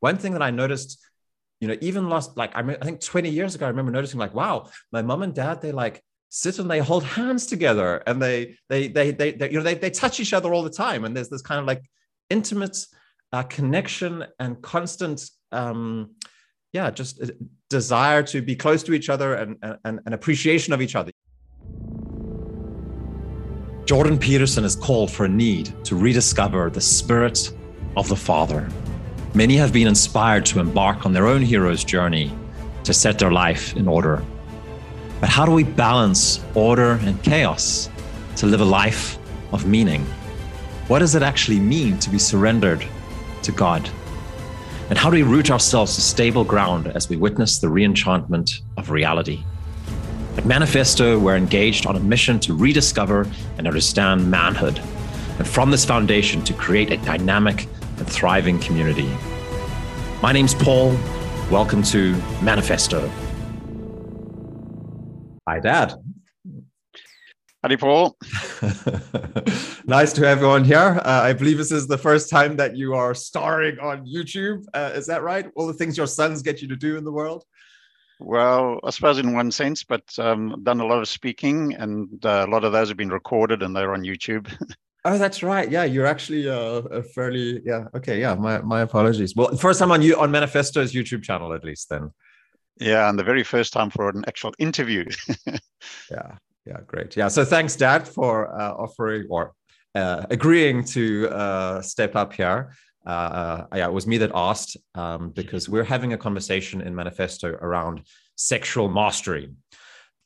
one thing that I noticed, you know, even last, like, I, I think 20 years ago, I remember noticing, like, wow, my mom and dad, they like sit and they hold hands together and they, they, they, they, they you know, they, they touch each other all the time. And there's this kind of like intimate uh, connection and constant, um, yeah, just desire to be close to each other and, and, and appreciation of each other. Jordan Peterson is called for a need to rediscover the spirit of the Father. Many have been inspired to embark on their own hero's journey to set their life in order. But how do we balance order and chaos to live a life of meaning? What does it actually mean to be surrendered to God? And how do we root ourselves to stable ground as we witness the reenchantment of reality? At Manifesto, we're engaged on a mission to rediscover and understand manhood, and from this foundation to create a dynamic and thriving community. My name's Paul. Welcome to Manifesto. Hi, Dad. Howdy, Paul. nice to have you on here. Uh, I believe this is the first time that you are starring on YouTube. Uh, is that right? All the things your sons get you to do in the world? Well, I suppose in one sense, but um, I've done a lot of speaking, and uh, a lot of those have been recorded and they're on YouTube. oh, that's right. Yeah, you're actually uh, a fairly yeah. Okay, yeah. My my apologies. Well, first time on you on Manifesto's YouTube channel, at least then. Yeah, and the very first time for an actual interview. yeah, yeah, great. Yeah. So thanks, Dad, for uh, offering or uh, agreeing to uh, step up here. Uh, uh, yeah, it was me that asked um, because we're having a conversation in Manifesto around sexual mastery.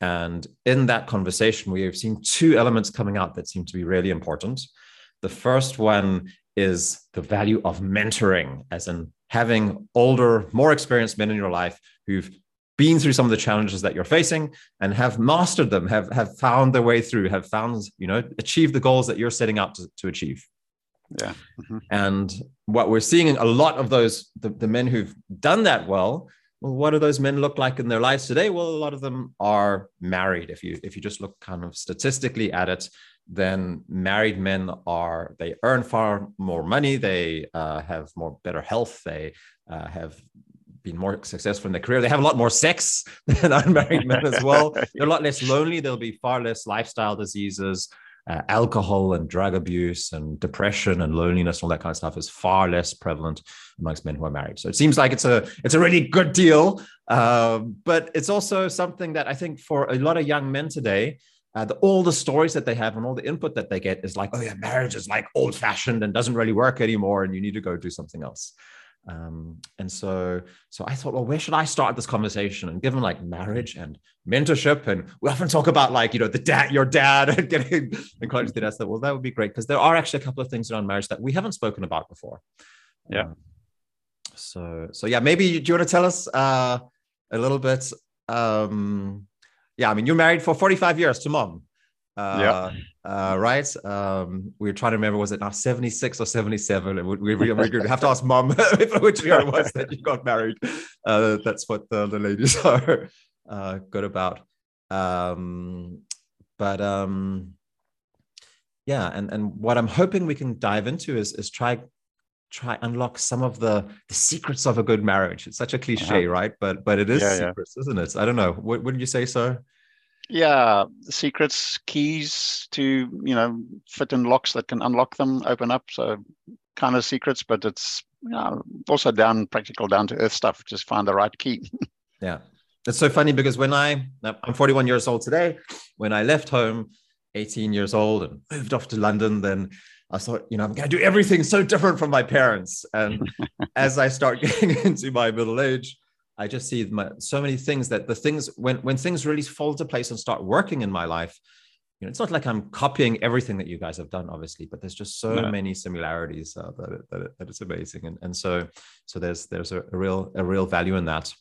And in that conversation, we have seen two elements coming out that seem to be really important. The first one is the value of mentoring, as in having older, more experienced men in your life who've been through some of the challenges that you're facing and have mastered them have have found their way through have found you know achieved the goals that you're setting out to, to achieve yeah mm-hmm. and what we're seeing in a lot of those the, the men who've done that well well what do those men look like in their lives today well a lot of them are married if you if you just look kind of statistically at it then married men are they earn far more money they uh, have more better health they uh, have been more successful in their career. They have a lot more sex than unmarried men as well. They're a lot less lonely. There'll be far less lifestyle diseases. Uh, alcohol and drug abuse and depression and loneliness, and all that kind of stuff is far less prevalent amongst men who are married. So it seems like it's a it's a really good deal, uh, but it's also something that I think for a lot of young men today, uh, the, all the stories that they have and all the input that they get is like, oh yeah, marriage is like old fashioned and doesn't really work anymore, and you need to go do something else. Um, and so, so I thought, well, where should I start this conversation? And given like marriage and mentorship, and we often talk about like you know the dad, your dad, and getting encouraged to that. I well, that would be great because there are actually a couple of things around marriage that we haven't spoken about before. Yeah. Um, so, so yeah, maybe do you want to tell us uh, a little bit? Um, yeah, I mean, you're married for 45 years to mom. Uh, yeah. Uh, right. Um, we were trying to remember, was it now 76 or 77? We, we, we have to ask mom which year it was that you got married. Uh, that's what the, the ladies are uh, good about. Um, but um, yeah, and, and what I'm hoping we can dive into is, is try try unlock some of the the secrets of a good marriage. It's such a cliche, uh-huh. right? But but it is yeah, secrets, yeah. isn't it? I don't know. wouldn't you say so? Yeah secrets keys to you know fit in locks that can unlock them open up so kind of secrets but it's you know, also down practical down to earth stuff just find the right key. Yeah. It's so funny because when i i'm 41 years old today. When i left home 18 years old and moved off to london then i thought you know i'm going to do everything so different from my parents. And as i start getting into my middle age I just see my, so many things that the things when when things really fall into place and start working in my life, you know, it's not like I'm copying everything that you guys have done, obviously, but there's just so no. many similarities uh, that, it, that, it, that it's amazing, and and so so there's there's a, a real a real value in that.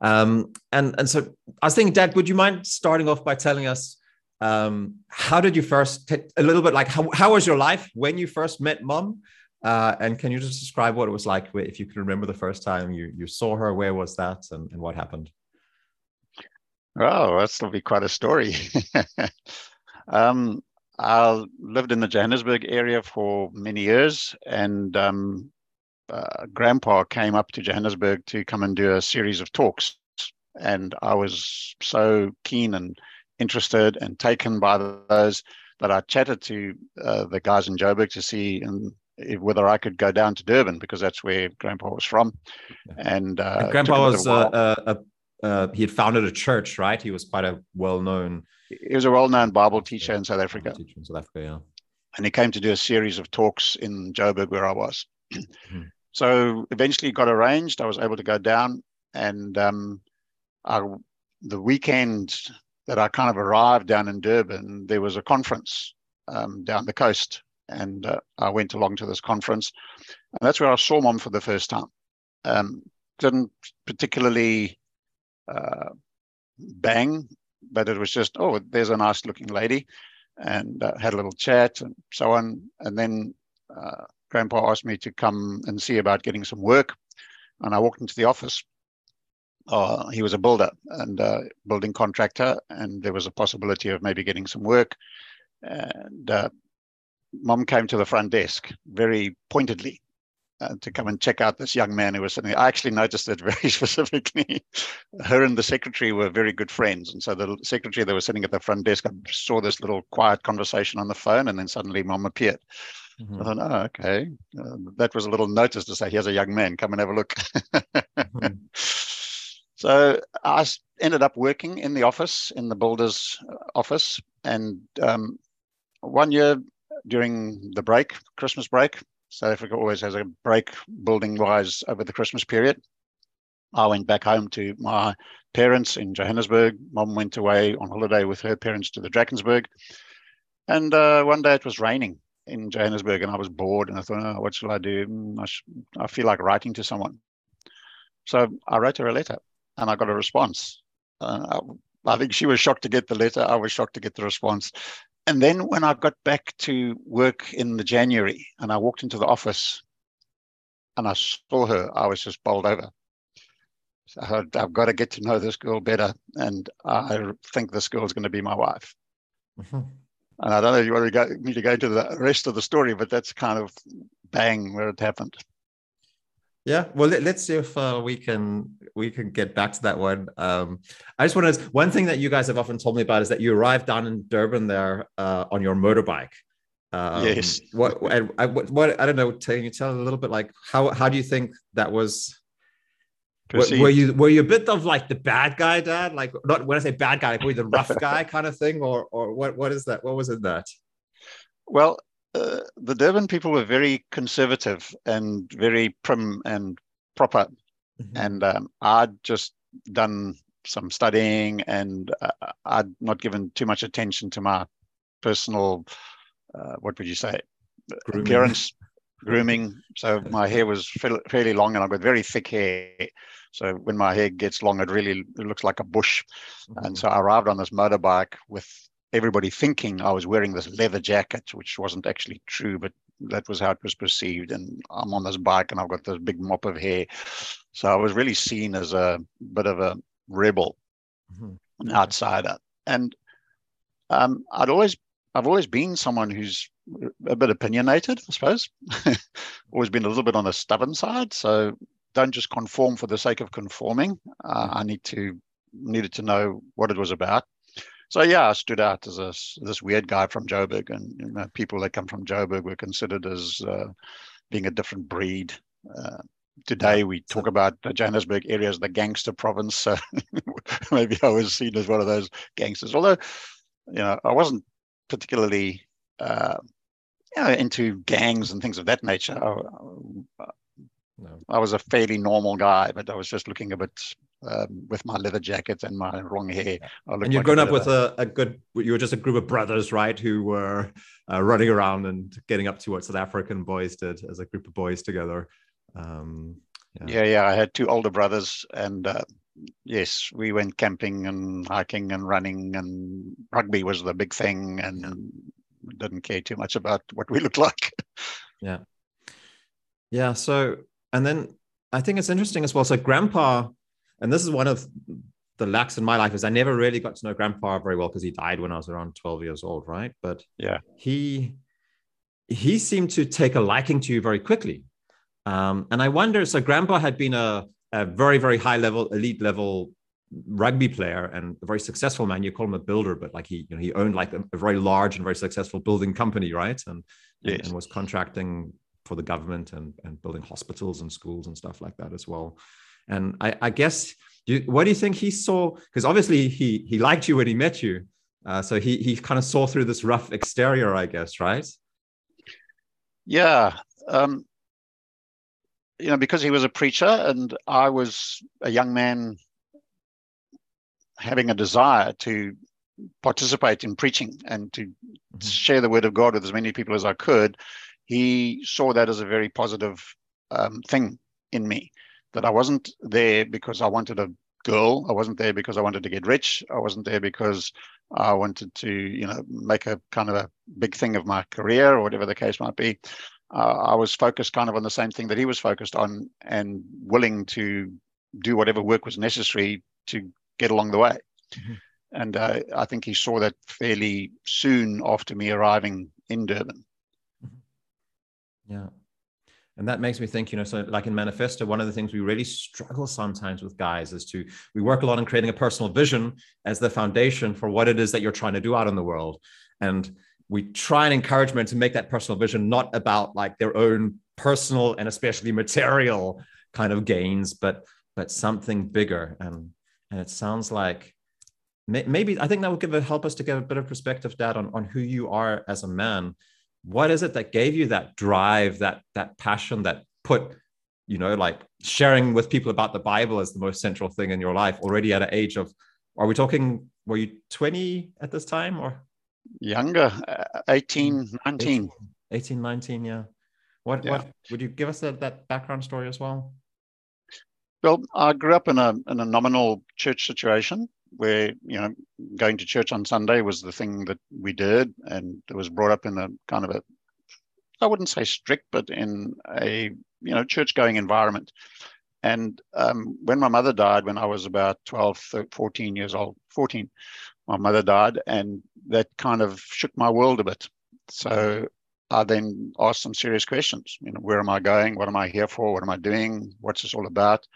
Um, and and so I was thinking, Dad, would you mind starting off by telling us um, how did you first t- a little bit like how how was your life when you first met Mom? Uh, and can you just describe what it was like if you can remember the first time you, you saw her? Where was that and, and what happened? Oh, that's will be quite a story. um, I lived in the Johannesburg area for many years, and um, uh, Grandpa came up to Johannesburg to come and do a series of talks, and I was so keen and interested and taken by those that I chatted to uh, the guys in Joburg to see and whether I could go down to Durban because that's where Grandpa was from. And, uh, and Grandpa was uh, a, uh, he had founded a church, right? He was quite a well-known. He was a well-known Bible teacher in South Africa. Teacher in South Africa, yeah. And he came to do a series of talks in Joburg where I was. mm-hmm. So eventually, got arranged. I was able to go down, and um, I, the weekend that I kind of arrived down in Durban, there was a conference um, down the coast, and uh, I went along to this conference, and that's where I saw mom for the first time. Um, didn't particularly uh, bang, but it was just, oh, there's a nice looking lady, and uh, had a little chat and so on. And then uh, Grandpa asked me to come and see about getting some work, and I walked into the office. Uh, he was a builder and building contractor, and there was a possibility of maybe getting some work. And uh, mom came to the front desk very pointedly uh, to come and check out this young man who was sitting there. I actually noticed it very specifically. Her and the secretary were very good friends. And so the secretary that was sitting at the front desk, I saw this little quiet conversation on the phone, and then suddenly mom appeared. Mm-hmm. I thought, oh, okay. Uh, that was a little notice to say, here's a young man, come and have a look. mm-hmm. So I ended up working in the office, in the builder's office. And um, one year during the break, Christmas break, South Africa always has a break building wise over the Christmas period. I went back home to my parents in Johannesburg. Mom went away on holiday with her parents to the Drakensberg. And uh, one day it was raining in Johannesburg and I was bored and I thought, oh, what shall I do? Mm, I, sh- I feel like writing to someone. So I wrote her a letter and I got a response. Uh, I think she was shocked to get the letter. I was shocked to get the response and then when I got back to work in the January and I walked into the office and I saw her, I was just bowled over. So I've got to get to know this girl better. And I think this girl is going to be my wife. Mm-hmm. And I don't know if you want to go, me to go into the rest of the story, but that's kind of bang where it happened. Yeah, well, let, us see if uh, we can we can get back to that one. Um, I just want to one thing that you guys have often told me about is that you arrived down in Durban there uh, on your motorbike. Um, yes. What, I, what, what I don't know. Can you tell a little bit like how how do you think that was? Perceived. Were you were you a bit of like the bad guy, Dad? Like not when I say bad guy, like were you the rough guy kind of thing, or or what what is that? What was it that? Well, uh, the Durban people were very conservative and very prim and proper. Mm-hmm. And um, I'd just done some studying and uh, I'd not given too much attention to my personal, uh, what would you say, grooming. appearance, grooming. So my hair was fairly long and I've got very thick hair. So when my hair gets long, it really it looks like a bush. Mm-hmm. And so I arrived on this motorbike with everybody thinking I was wearing this leather jacket, which wasn't actually true, but that was how it was perceived. And I'm on this bike and I've got this big mop of hair. So I was really seen as a bit of a rebel, mm-hmm. an outsider. And um, I'd always, I've always been someone who's a bit opinionated, I suppose. always been a little bit on the stubborn side. So don't just conform for the sake of conforming. Uh, mm-hmm. I need to needed to know what it was about so yeah, I stood out as a, this weird guy from Joburg, and you know, people that come from Joburg were considered as uh, being a different breed. Uh, today we talk about the Johannesburg area as the gangster province, so maybe I was seen as one of those gangsters. Although, you know, I wasn't particularly uh, you know, into gangs and things of that nature. I, no. I was a fairly normal guy, but I was just looking a bit um, with my leather jacket and my long hair. And you've like grown up with a, a, good, you were just a group of brothers, right? Who were uh, running around and getting up to what South African boys did as a group of boys together. Um, yeah. yeah. yeah, I had two older brothers and uh, yes, we went camping and hiking and running and rugby was the big thing and yeah. didn't care too much about what we looked like. yeah. Yeah. So, and then I think it's interesting as well. So grandpa and this is one of the lacks in my life is I never really got to know grandpa very well because he died when I was around 12 years old, right? But yeah, he he seemed to take a liking to you very quickly. Um, and I wonder, so Grandpa had been a, a very, very high level, elite level rugby player and a very successful man. You call him a builder, but like he, you know, he owned like a, a very large and very successful building company, right? And, yes. and was contracting for the government and, and building hospitals and schools and stuff like that as well. And I, I guess, you, what do you think he saw? Because obviously he he liked you when he met you, uh, so he he kind of saw through this rough exterior, I guess, right? Yeah, um, you know, because he was a preacher and I was a young man having a desire to participate in preaching and to mm-hmm. share the word of God with as many people as I could, he saw that as a very positive um, thing in me. That I wasn't there because I wanted a girl. I wasn't there because I wanted to get rich. I wasn't there because I wanted to, you know, make a kind of a big thing of my career or whatever the case might be. Uh, I was focused kind of on the same thing that he was focused on and willing to do whatever work was necessary to get along the way. Mm-hmm. And uh, I think he saw that fairly soon after me arriving in Durban. Mm-hmm. Yeah. And that makes me think, you know, so like in Manifesto, one of the things we really struggle sometimes with guys is to, we work a lot on creating a personal vision as the foundation for what it is that you're trying to do out in the world. And we try and encourage men to make that personal vision not about like their own personal and especially material kind of gains, but but something bigger. And and it sounds like maybe I think that would give a, help us to get a bit of perspective, Dad, on, on who you are as a man. What is it that gave you that drive, that that passion, that put, you know, like sharing with people about the Bible as the most central thing in your life already at an age of, are we talking, were you 20 at this time or? Younger, uh, 18, 19. 18, 18 19, yeah. What, yeah. what would you give us that, that background story as well? Well, I grew up in a in a nominal church situation where you know going to church on Sunday was the thing that we did, and it was brought up in a kind of a I wouldn't say strict, but in a you know church going environment. And um, when my mother died, when I was about 12, 13, 14 years old, 14, my mother died, and that kind of shook my world a bit. So I then asked some serious questions. You know, where am I going? What am I here for? What am I doing? What's this all about?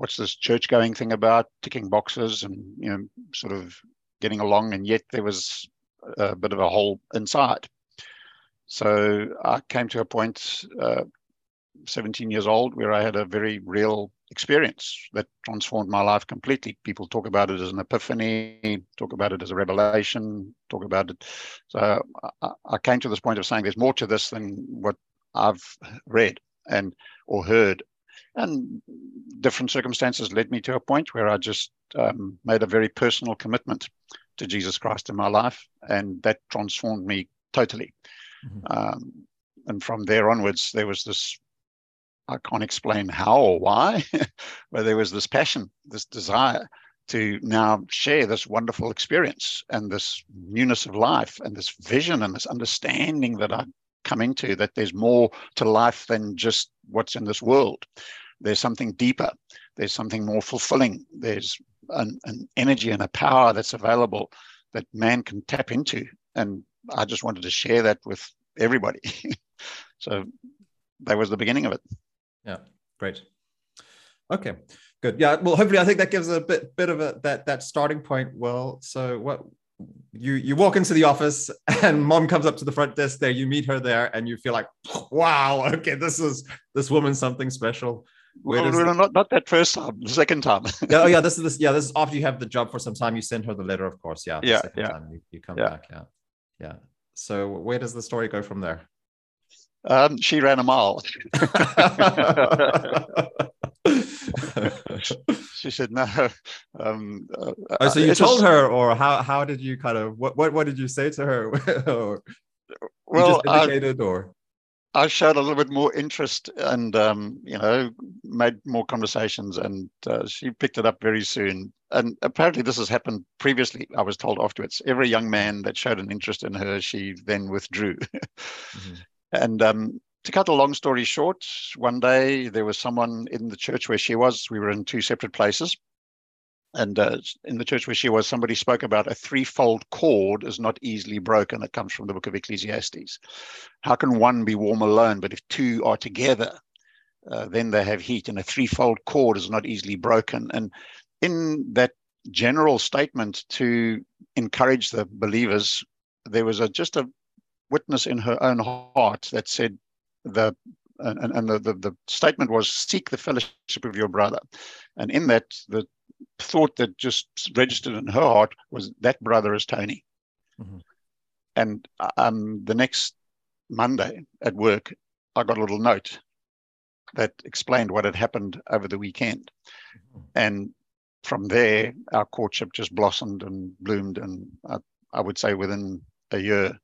What's this church going thing about? Ticking boxes and you know, sort of getting along, and yet there was a bit of a hole inside. So I came to a point, uh, 17 years old, where I had a very real experience that transformed my life completely. People talk about it as an epiphany, talk about it as a revelation, talk about it. So I, I came to this point of saying there's more to this than what I've read and or heard. And different circumstances led me to a point where I just um, made a very personal commitment to Jesus Christ in my life, and that transformed me totally. Mm-hmm. Um, and from there onwards, there was this I can't explain how or why, but there was this passion, this desire to now share this wonderful experience and this newness of life and this vision and this understanding that I come into that there's more to life than just what's in this world. There's something deeper. There's something more fulfilling. There's an, an energy and a power that's available that man can tap into. And I just wanted to share that with everybody. so that was the beginning of it. Yeah, great. Okay, good. Yeah, well, hopefully, I think that gives a bit bit of a that that starting point. Well, so what you you walk into the office and mom comes up to the front desk there. You meet her there and you feel like wow okay this is this woman's something special. Well, well not, not that first time the second time. Yeah, oh yeah this is this yeah this is after you have the job for some time you send her the letter of course. Yeah yeah yeah. you, you, come yeah. back yeah. Yeah. So where does the story go from there? Um, she ran a mile. she said no. Um, uh, oh, so you told her, or how? How did you kind of what? What, what did you say to her? or well, indicated, I, or I showed a little bit more interest and um, you know made more conversations, and uh, she picked it up very soon. And apparently, this has happened previously. I was told afterwards. Every young man that showed an interest in her, she then withdrew. mm-hmm. And um, to cut a long story short, one day there was someone in the church where she was. We were in two separate places. And uh, in the church where she was, somebody spoke about a threefold cord is not easily broken. It comes from the book of Ecclesiastes. How can one be warm alone? But if two are together, uh, then they have heat, and a threefold cord is not easily broken. And in that general statement to encourage the believers, there was a just a witness in her own heart that said the and, and the, the, the statement was seek the fellowship of your brother. And in that, the thought that just registered in her heart was that brother is Tony. Mm-hmm. And um, the next Monday at work, I got a little note that explained what had happened over the weekend. Mm-hmm. And from there, our courtship just blossomed and bloomed. And I, I would say within a year,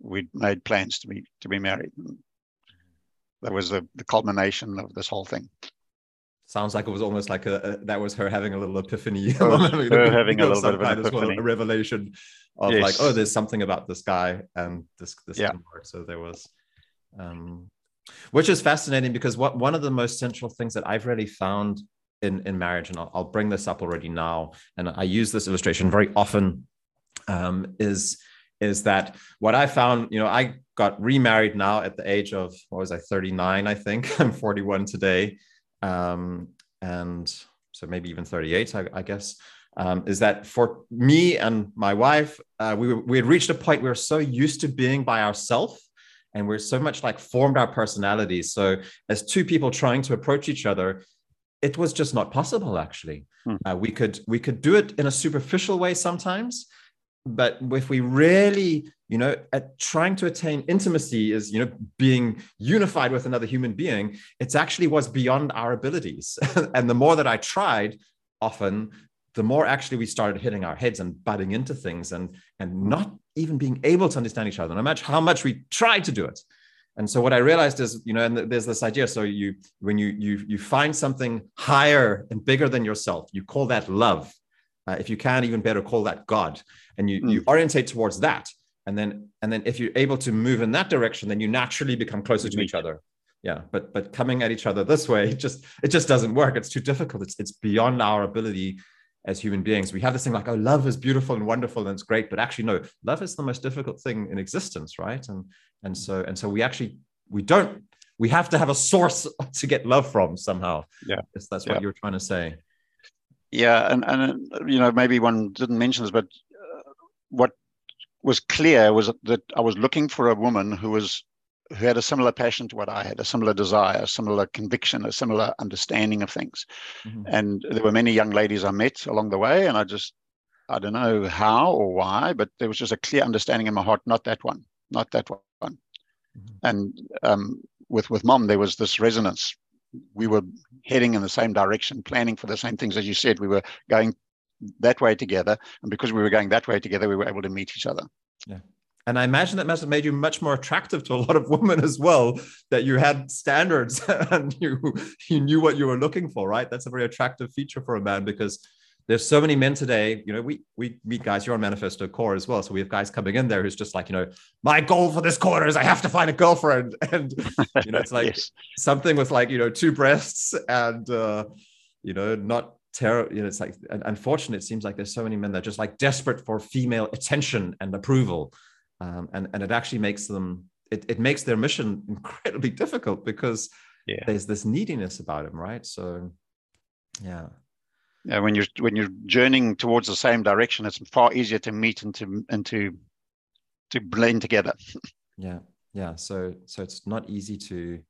we'd made plans to be to be married. And that was the, the culmination of this whole thing. Sounds like it was almost like a, a that was her having a little epiphany. her having a little bit of an epiphany. Well, a revelation of yes. like, oh, there's something about this guy and this this yeah. work. So there was, um, which is fascinating because what one of the most central things that I've really found in in marriage, and I'll, I'll bring this up already now, and I use this illustration very often, um, is is that what I found, you know, I got remarried now at the age of what was I, 39, I think. I'm 41 today. Um, and so maybe even 38, I, I guess. Um, is that for me and my wife, uh, we, we had reached a point where we were so used to being by ourselves and we're so much like formed our personalities. So as two people trying to approach each other, it was just not possible actually. Hmm. Uh, we could we could do it in a superficial way sometimes, but if we really you know at trying to attain intimacy is you know being unified with another human being it's actually was beyond our abilities. And the more that i tried often the more actually we started hitting our heads and butting into things and and not even being able to understand each other no matter how much we tried to do it. And so what i realized is you know and there's this idea. So you when you you you find something higher and bigger than yourself you call that love uh, if you can even better call that god. And you, mm. you orientate towards that. And then and then if you're able to move in that direction then you naturally become closer to each other. Yeah but but coming at each other this way it just it just doesn't work. It's too difficult. It's it's beyond our ability as human beings. We have this thing like oh love is beautiful and wonderful and it's great. But actually no love is the most difficult thing in existence right? And and so and so we actually we don't we have to have a source to get love from somehow. Yeah. That's, that's what yeah. you're trying to say yeah, and and you know maybe one didn't mention this, but uh, what was clear was that I was looking for a woman who was who had a similar passion to what I had, a similar desire, a similar conviction, a similar understanding of things. Mm-hmm. And there were many young ladies I met along the way, and I just I don't know how or why, but there was just a clear understanding in my heart, not that one, not that one. Mm-hmm. And um, with with mom, there was this resonance we were heading in the same direction, planning for the same things. As you said, we were going that way together. And because we were going that way together, we were able to meet each other. Yeah. And I imagine that must have made you much more attractive to a lot of women as well, that you had standards and you, you knew what you were looking for, right? That's a very attractive feature for a man because there's so many men today you know we we meet guys you're on manifesto core as well. So we have guys coming in there who's just like you know my goal for this quarter is i have to find a girlfriend. And you know it's like yes. something with like you know two breasts and uh you know not terrible you know it's like unfortunate it seems like there's so many men that are just like desperate for female attention and approval. Um, and and it actually makes them it, it makes their mission incredibly difficult because yeah. there's this neediness about them right? So yeah uh, when you're when you're journeying towards the same direction, it's far easier to meet and to and to to blend together. yeah, yeah. So so it's not easy to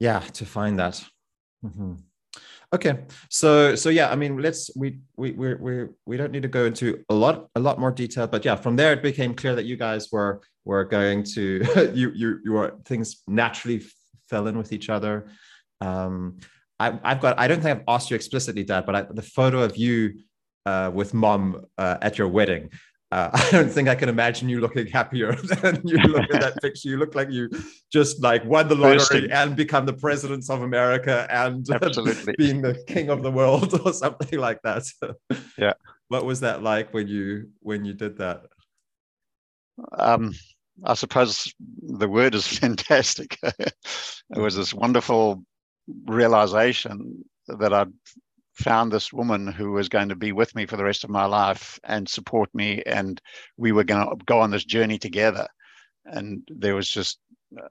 yeah to find that. Mm-hmm. Okay, so so yeah, I mean, let's we we we we we don't need to go into a lot a lot more detail, but yeah, from there it became clear that you guys were were going to you you you were things naturally fell in with each other. Um, I, have got, I don't think I've asked you explicitly, Dad, but I, the photo of you uh, with mom uh, at your wedding, uh, I don't think I can imagine you looking happier than you look at that picture. You look like you just like won the lottery and become the president of America and being the king of the world or something like that. yeah. What was that like when you when you did that? Um, I suppose the word is fantastic. it was this wonderful realization that I'd found this woman who was going to be with me for the rest of my life and support me, and we were going to go on this journey together. And there was just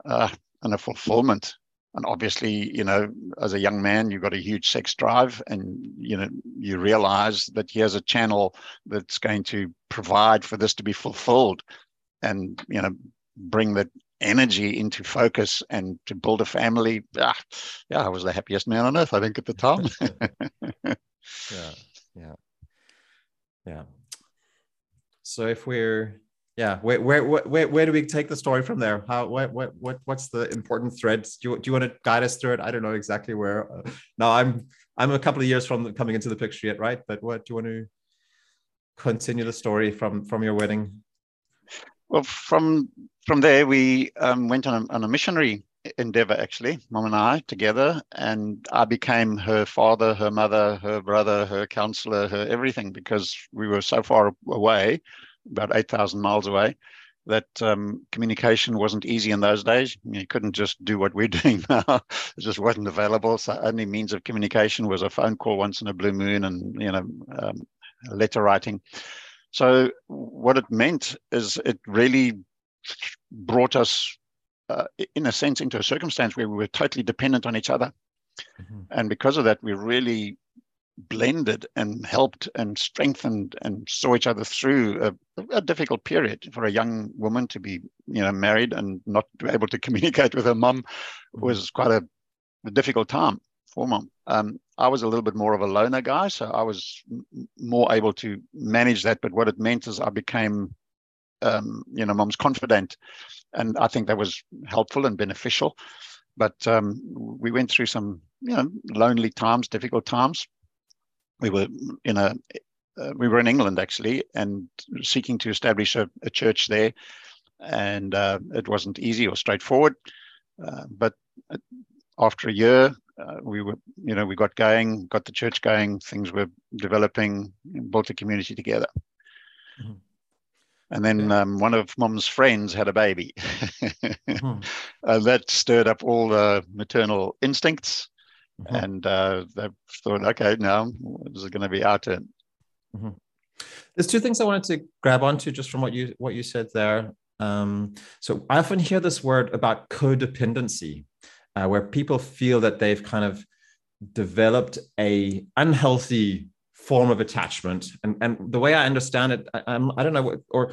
uh, a fulfillment and obviously, you know, as a young man, you've got a huge sex drive, and you know, you realize that here's a channel that's going to provide for this to be fulfilled, and you know, bring that energy into focus and to build a family. Ah, yeah, I was the happiest man on earth, I think, at the time. yeah, yeah, yeah. So if we're yeah where, where where where do we take the story from there? How what what, what what's the important threads? Do you, do you want to guide us through it? I don't know exactly where. Uh, now i'm i'm a couple of years from coming into the picture yet right? But what do you want to continue the story from from your wedding? Well from from there we um, went on a, on a missionary endeavor actually mom and i together and i became her father her mother her brother her counselor her everything because we were so far away about 8,000 miles away, that um, communication wasn't easy in those days. You couldn't just do what we're doing now. it just wasn't available. So only means of communication was a phone call once in a blue moon and, you know, um, letter writing. So what it meant is it really brought us, uh, in a sense, into a circumstance where we were totally dependent on each other. Mm-hmm. And because of that, we really blended and helped and strengthened and saw each other through a, a, difficult period for a young woman to be you know married and not able to communicate with her mum was quite a, a difficult time for mum um, i was a little bit more of a loner guy so i was m- more able to manage that but what it meant is i became um, you know mum's confidant and i think that was helpful and beneficial but um, we went through some you know lonely times difficult times we were in a uh, we were in England actually and seeking to establish a, a church there, and uh, it wasn't easy or straightforward. Uh, but uh, after a year, uh, we were you know we got going, got the church going, things were developing, built a community together. Mm-hmm. And then um, one of mom's friends had a baby. mm-hmm. that stirred up all the maternal instincts. Mm-hmm. And uh, they thought, okay, now this is going to be our turn. Mm-hmm. There's two things I wanted to grab onto just from what you what you said there. Um, so I often hear this word about codependency, uh, where people feel that they've kind of developed a unhealthy form of attachment. And and the way I understand it, I, I'm, I don't know what or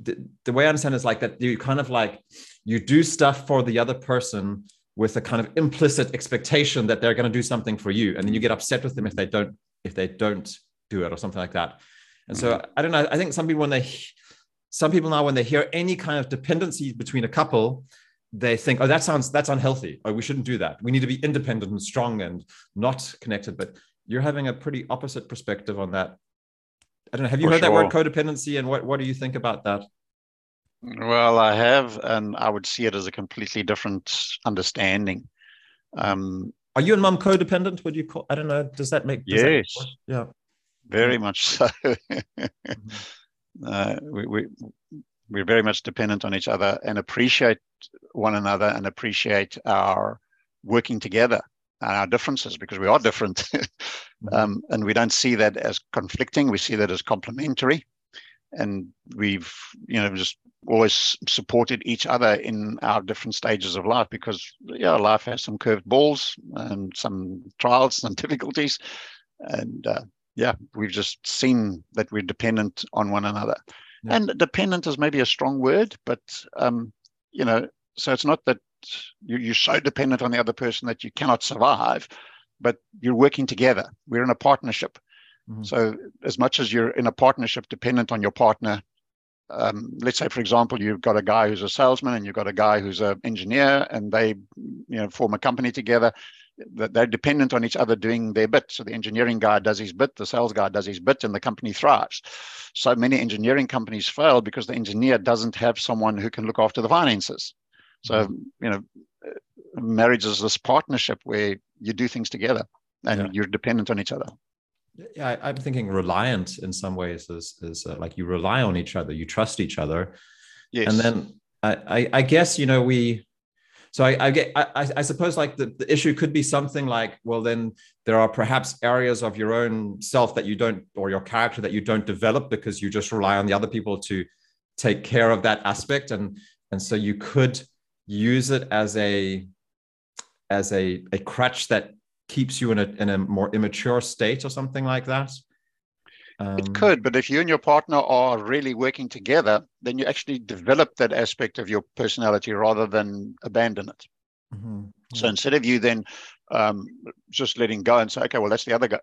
the, the way I understand it is like that you kind of like you do stuff for the other person with a kind of implicit expectation that they're going to do something for you. And then you get upset with them if they don't if they don't do it or something like that. And so mm-hmm. i don't know i think some people when they some people now when they hear any kind of dependency between a couple they think oh that sounds that's unhealthy. Oh, we shouldn't do that. We need to be independent and strong and not connected. But you're having a pretty opposite perspective on that i don't know have you for heard sure. that word codependency and what, what do you think about that well, I have, and I would see it as a completely different understanding. Um, Are you and mum codependent? Would you call? I don't know. Does that make? Does yes. That yeah. Very much so. mm-hmm. uh, we, we we're very much dependent on each other and appreciate one another and appreciate our working together and our differences because we are different. mm-hmm. um, and we don't see that as conflicting. We see that as complementary and we've you know just always supported each other in our different stages of life because yeah life has some curved balls and some trials and difficulties and uh, yeah we've just seen that we're dependent on one another yeah. and dependent is maybe a strong word but um, you know so it's not that you, you're so dependent on the other person that you cannot survive but you're working together we're in a partnership Mm-hmm. So, as much as you're in a partnership dependent on your partner, um, let's say, for example, you've got a guy who's a salesman and you've got a guy who's an engineer, and they, you know, form a company together. That they're dependent on each other doing their bit. So the engineering guy does his bit, the sales guy does his bit, and the company thrives. So many engineering companies fail because the engineer doesn't have someone who can look after the finances. So you know, marriage is this partnership where you do things together and yeah. you're dependent on each other yeah I, am thinking reliant in some ways is is uh, like you rely on each other you trust each other yes. and then I, I, I guess you know we so I, I get I, I suppose like the, the issue could be something like well then there are perhaps areas of your own self that you don't or your character that you don't develop because you just rely on the other people to take care of that aspect and and so you could use it as a as a, a crutch that keeps you in a in a more immature state or something like that? Um, it could, but if you and your partner are really working together, then you actually develop that aspect of your personality rather than abandon it. Mm-hmm. So instead of you then um, just letting go and say, okay, well, that's the other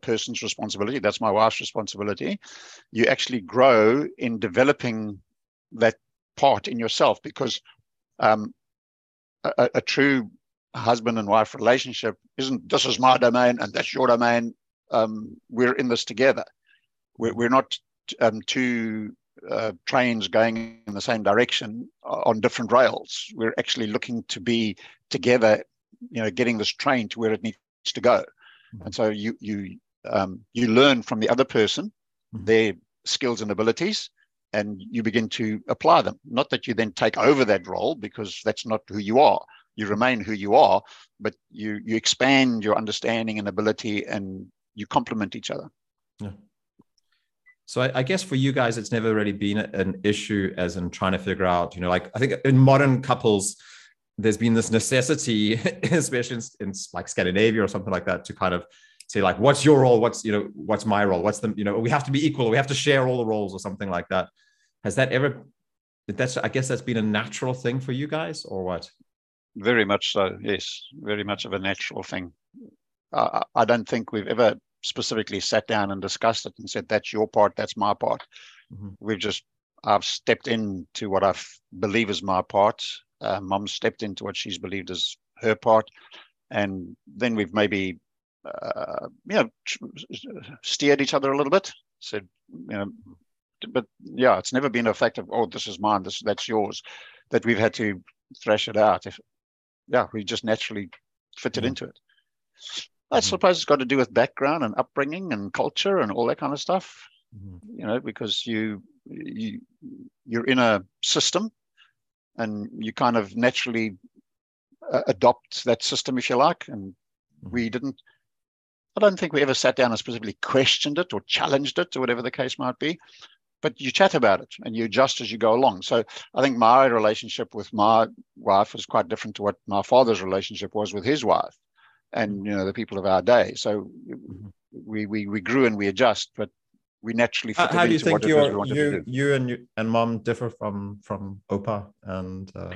person's responsibility, that's my wife's responsibility, you actually grow in developing that part in yourself because um, a, a, true husband and wife relationship isn't this is my domain and that's your domain. Um, we're in this together. We're, we're not um, two uh, trains going in the same direction on different rails. We're actually looking to be together, you know, getting this train to where it needs to go. Mm-hmm. And so you you um, you learn from the other person mm-hmm. their skills and abilities, and you begin to apply them. Not that you then take over that role because that's not who you are. You remain who you are, but you you expand your understanding and ability, and you complement each other. Yeah. So I, I, guess for you guys, it's never really been an issue as in trying to figure out, you know, like I think in modern couples, there's been this necessity, especially in, in like Scandinavia or something like that, to kind of say like, what's your role? What's you know, what's my role? What's the you know, we have to be equal. We have to share all the roles or something like that. Has that ever? That's I guess that's been a natural thing for you guys, or what? Very much so. Yes, very much of a natural thing. Uh, I don't think we've ever specifically sat down and discussed it and said, that's your part, that's my part. Mm-hmm. We've just, I've stepped into what I believe is my part. Uh, Mum stepped into what she's believed is her part. And then we've maybe, uh, you know, steered each other a little bit. Said, you know, but yeah, it's never been a fact of, oh, this is mine, this that's yours, that we've had to thrash it out. If, yeah, we just naturally fitted mm-hmm. into it. I mm-hmm. suppose it's got to do with background and upbringing and culture and all that kind of stuff. Mm-hmm. You know, because you you you're in a system, and you kind of naturally uh, adopt that system, if you like. And mm-hmm. we didn't. I don't think we ever sat down and specifically questioned it or challenged it or whatever the case might be. But you chat about it and you adjust as you go along. So I think my relationship with my wife is quite different to what my father's relationship was with his wife and you know the people of our day. So mm-hmm. we we we grew and we adjust, but we naturally. How, how do you think your, you you and you and mom differ from from Opa and? Uh...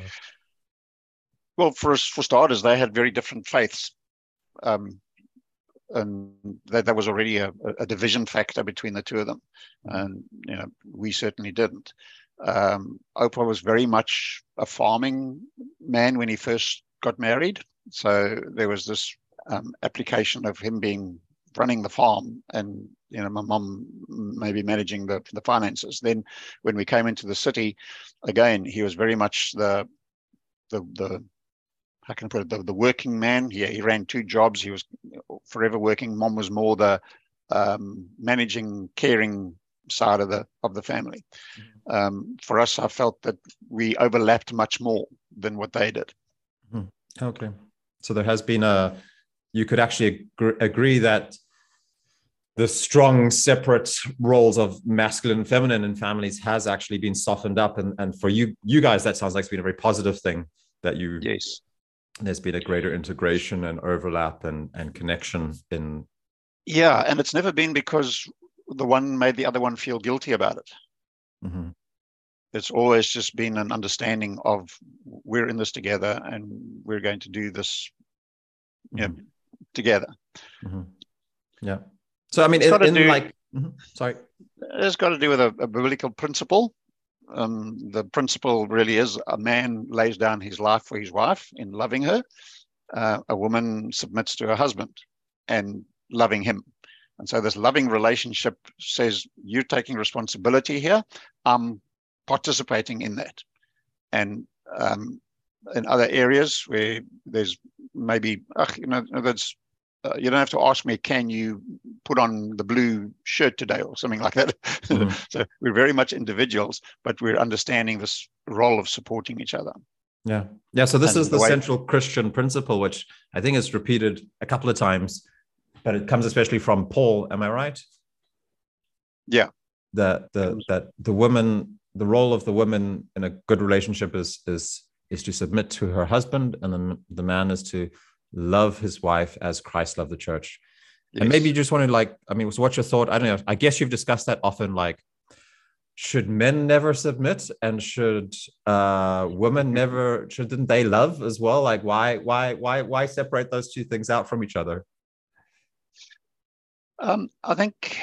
Well, for for starters, they had very different faiths. Um, and that, that was already a, a division factor between the two of them. Mm-hmm. And, you know, we certainly didn't. Um, Opa was very much a farming man when he first got married. So there was this um, application of him being running the farm and you know my mum maybe managing the, the finances then when we came into the city again he was very much the the the how can I put it the, the working man. Yeah he ran two jobs. He was forever working. Mom was more the um, managing caring side of the of the family. Mm-hmm. um, for us I felt that we overlapped much more than what they did. Mm-hmm. okay. So there has been a you could actually agree, agree that the strong separate roles of masculine and feminine in families has actually been softened up. And, and for you you guys that sounds like it's been a very positive thing that you yes there's been a greater integration and overlap and, and connection in yeah and it's never been because the one made the other one feel guilty about it mm-hmm. it's always just been an understanding of we're in this together and we're going to do this you know, mm-hmm together. Mm-hmm. Yeah. So I mean, in, in do, like, mm-hmm. sorry, it's got to do with a, a biblical principle. Um, the principle really is a man lays down his life for his wife in loving her. Uh, a woman submits to her husband and loving him. And so this loving relationship says you're taking responsibility here. I'm participating in that. And um, in other areas where there's maybe, ugh, you know, that's uh, you don't have to ask me, can you put on the blue shirt today or something like that. Mm-hmm. so we're very much individuals, but we're understanding this role of supporting each other. Yeah. Yeah. So this and is the, the way- central Christian principle, which I think is repeated a couple of times, but it comes especially from Paul. Am I right? Yeah. That the that the woman, the role of the woman in a good relationship is is is to submit to her husband, and then the man is to love his wife as Christ loved the church. Yes. And maybe you just want to like, I mean, so what's your thought? I don't know. I guess you've discussed that often. Like, should men never submit, and should uh, women never? Shouldn't they love as well? Like, why, why, why, why separate those two things out from each other? Um, I think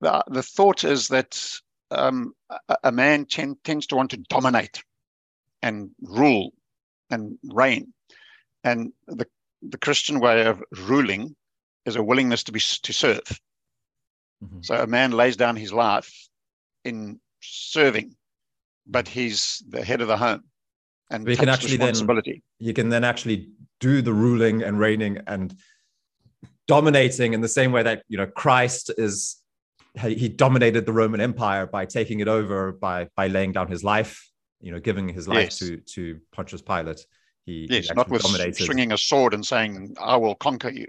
the the thought is that um, a, a, man tends to want to dominate and rule and reign, and the the Christian way of ruling is a willingness to be to serve. Mm-hmm. So a man lays down his life in serving, but he's the head of the home and we can actually then you can then actually do the ruling and reigning and dominating in the same way that you know Christ is he dominated the Roman Empire by taking it over by by laying down his life, you know, giving his life yes. to to Pontius Pilate. He, yes, he not with dominated. swinging a sword and saying, "I will conquer you."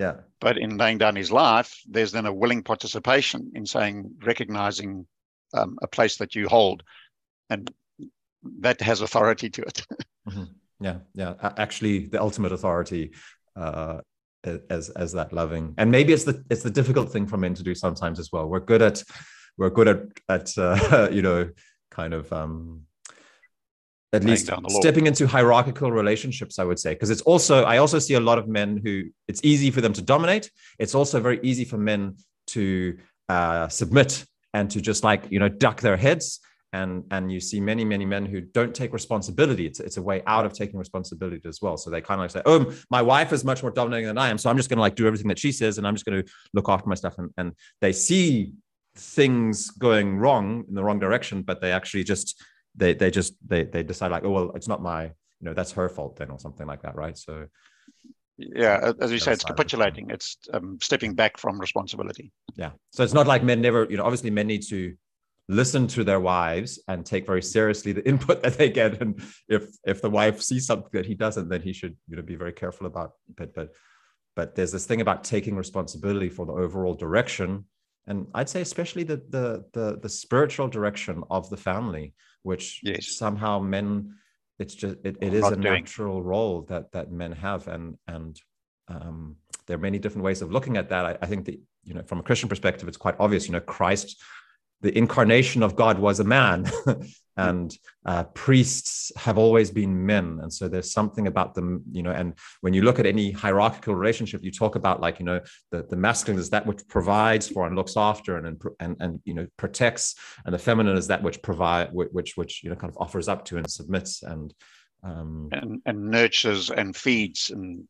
Yeah. But in laying down his life, there's then a willing participation in saying, recognizing um, a place that you hold, and that has authority to it. mm-hmm. Yeah, yeah. Actually, the ultimate authority uh, as as that loving, and maybe it's the it's the difficult thing for men to do sometimes as well. We're good at we're good at at uh, you know kind of um, at least stepping into hierarchical relationships i would say. Because it's also i also see a lot of men who it's easy for them to dominate. It's also very easy for men to uh, submit and to just like you know duck their heads. And and you see many many men who don't take responsibility. It's, it's a way out of taking responsibility as well. So they kind of like say oh my wife is much more dominating than i am so i'm just going to like do everything that she says and i'm just going to look after my stuff. And, and they see things going wrong in the wrong direction but they actually just they they just they they decide like oh well it's not my you know that's her fault then or something like that right? So yeah as you say it's capitulating. it's um, stepping back from responsibility. Yeah. So it's not like men never you know obviously men need to listen to their wives and take very seriously the input that they get. And if if the wife sees something that he doesn't then he should you know be very careful about but but but there's this thing about taking responsibility for the overall direction. And i'd say especially the the the, the spiritual direction of the family which yes. somehow men it's just it, it is a doing. natural role that that men have and and um, there are many different ways of looking at that I, I think that you know from a christian perspective it's quite obvious you know christ the incarnation of God was a man, and uh, priests have always been men. And so there's something about them, you know. And when you look at any hierarchical relationship, you talk about like you know the, the masculine is that which provides for and looks after and and and you know protects, and the feminine is that which provide which which you know kind of offers up to and submits and um, and and nurtures and feeds and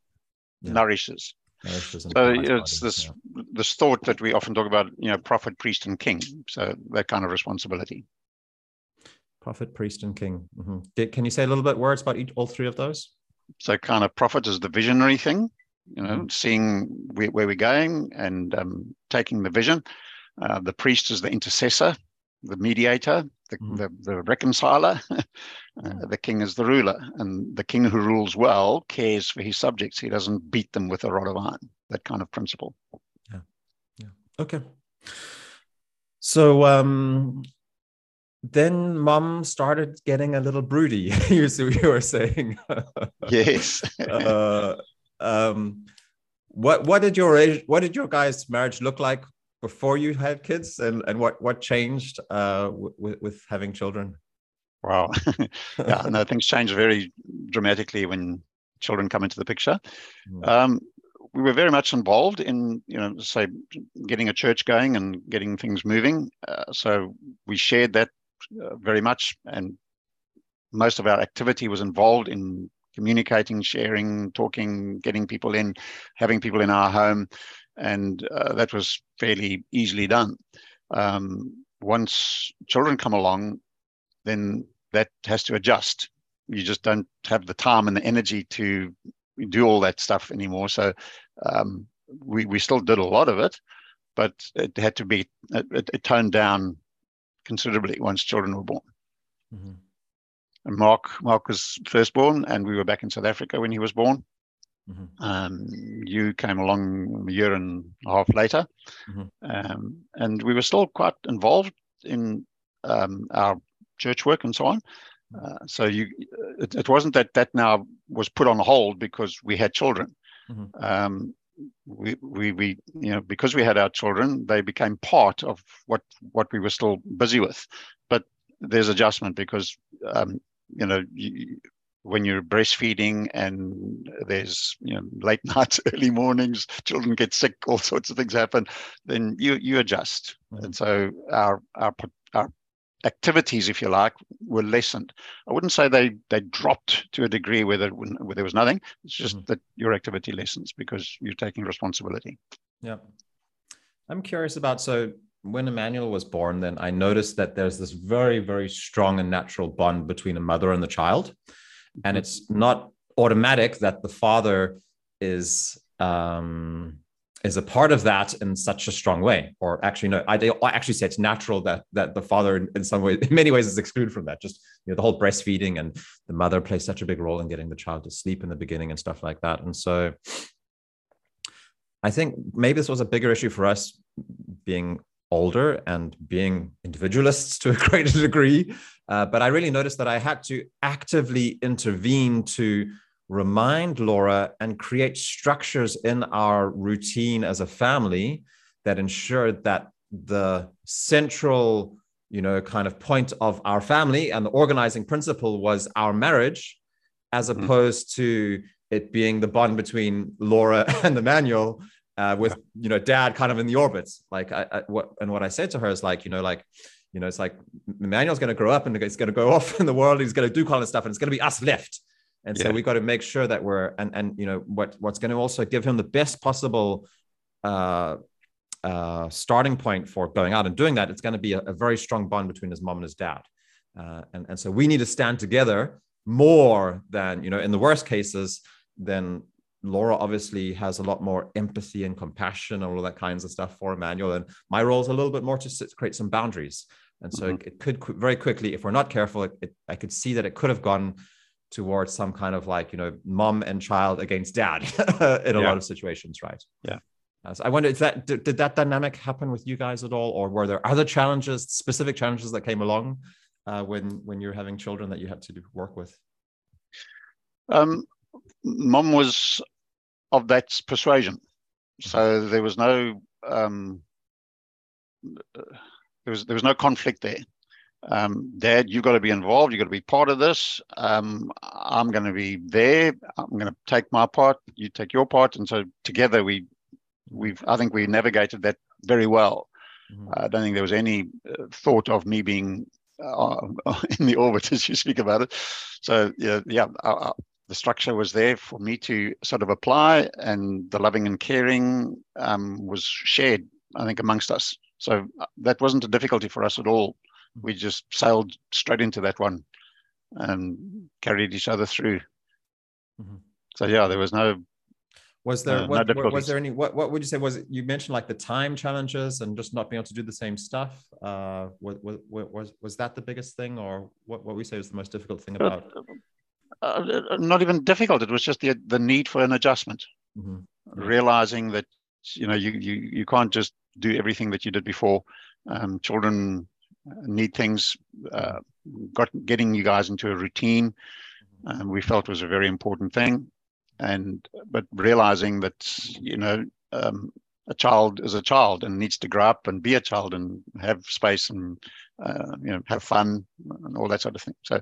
yeah. nourishes. So it's this yeah. this thought that we often talk about, you know, prophet, priest, and king. So that kind of responsibility. Prophet, priest, and king. Mm-hmm. Can you say a little bit words about each, all three of those? So, kind of prophet is the visionary thing, you know, mm-hmm. seeing where, where, we're going and um, taking the vision. Uh, the priest is the intercessor, the mediator, the, mm. the, the, reconciler. uh, mm. the king is the ruler. And the king who rules well cares for his subjects. He doesn't beat them with a rod of iron, that kind of principle. Yeah. Yeah. Okay. So um, then mom started getting a little broody, you, you were saying. yes. uh, um, what what did your what did your guys' marriage look like before you had kids and, and what, what changed uh, with, with having children? Wow. yeah, no, things change very dramatically when children come into the picture. Mm. Um, we were very much involved in, you know, say, getting a church going and getting things moving. Uh, so we shared that very much, and most of our activity was involved in communicating, sharing, talking, getting people in, having people in our home and uh, that was fairly easily done. Um, once children come along, then that has to adjust. You just don't have the time and the energy to do all that stuff anymore. So um, we we still did a lot of it, but it had to be it, it toned down considerably once children were born. Mm-hmm. And Mark Mark was first born, and we were back in South Africa when he was born. Mm-hmm. Um, you came along a year and a half later, mm-hmm. um, and we were still quite involved in um, our church work and so on. Uh, so you, it, it, wasn't that that now was put on hold because we had children. Mm-hmm. We, we, we, you know, because we had our children, they became part of what what we were still busy with. But there's adjustment because, um, you know, you, when you're breastfeeding and there's you know late nights, early mornings, children get sick, all sorts of things happen, then you you adjust. Mm-hmm. And so our our our activities, if you like, were lessened. I wouldn't say they they dropped to a degree where there, where there was nothing. It's just mm-hmm. that your activity lessens because you're taking responsibility. Yeah. I'm curious about so when Emmanuel was born, then I noticed that there's this very, very strong and natural bond between a mother and the child. And mm-hmm. it's not automatic that the father is um, is a part of that in such a strong way. Or actually no i, I actually say it's natural that that the father in, in, some way in many ways is excluded from that. Just you know the whole breastfeeding and the mother plays such a big role in getting the child to sleep in the beginning and stuff like that. And so i think maybe this was a bigger issue for us being older and being individualists to a greater degree. Uh, but i really noticed that i had to actively intervene to remind Laura and create structures in our routine as a family that ensured that the central you know kind of point of our family and the organizing principle was our marriage as mm-hmm. opposed to it being the bond between Laura and Emmanuel uh, with you know dad kind of in the orbits like I, I, what and what I said to her is like you know like you know it's like Emmanuel's going to grow up and he's going to go off in the world he's going to do kind of stuff and it's going to be us left and yeah. so we got to make sure that we're and and you know what what's going to also give him the best possible uh, uh, starting point for going out and doing that. It's going to be a, a very strong bond between his mom and his dad, uh, and and so we need to stand together more than you know in the worst cases. Then Laura obviously has a lot more empathy and compassion and all that kinds of stuff for Emmanuel, and my role is a little bit more to create some boundaries. And so mm-hmm. it, it, could very quickly, if we're not careful, it, it, I could see that it could have gone towards some kind of like you know mom and child against dad in a yeah. lot of situations right? Yeah. Uh, so i wonder if that did, did, that dynamic happen with you guys at all? Or were there other challenges specific challenges that came along uh, when when you're having children that you had to do work with? Um mom was of that persuasion. So there was no um there was there was no conflict there um, Dad, you've got to be involved. You've got to be part of this. Um, I'm going to be there. I'm going to take my part. You take your part, and so together we, we've. I think we navigated that very well. Mm-hmm. I don't think there was any uh, thought of me being uh, in the orbit as you speak about it. So yeah, yeah. Uh, the structure was there for me to sort of apply, and the loving and caring um, was shared. I think amongst us. So uh, that wasn't a difficulty for us at all we just sailed straight into that one and carried each other through. Mm-hmm. So yeah, there was no. Was there uh, what, no was there any what what would you say was it, you mentioned like the time challenges and just not being able to do the same stuff? Uh, was was was that the biggest thing, or what what we say was the most difficult thing about? Uh, uh, not even difficult. It was just the the need for an adjustment, mm-hmm. realizing that you know you you you can't just do everything that you did before. Um, children need things, uh, got getting you guys into a routine, um, we felt was a very important thing. And but realizing that you know um, a child is a child and needs to grow up and be a child and have space and uh, you know have fun and all that sort of thing. So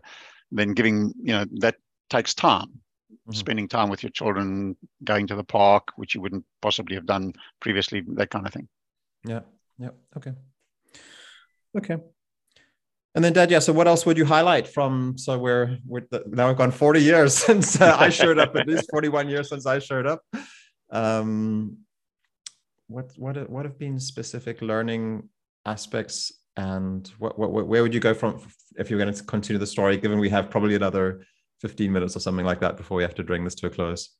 then giving you know that takes time. Mm-hmm. Spending time with your children, going to the park, which you wouldn't possibly have done previously, that kind of thing. Yeah. Yeah. Okay. Okay. And then, Dad, yeah. So, what else would you highlight from? So, we're, we're now we've gone 40 years since uh, I showed up. At least 41 years since I showed up. Um, what what what have been specific learning aspects, and what, what where would you go from if you're going to continue the story? Given we have probably another 15 minutes or something like that before we have to bring this to a close.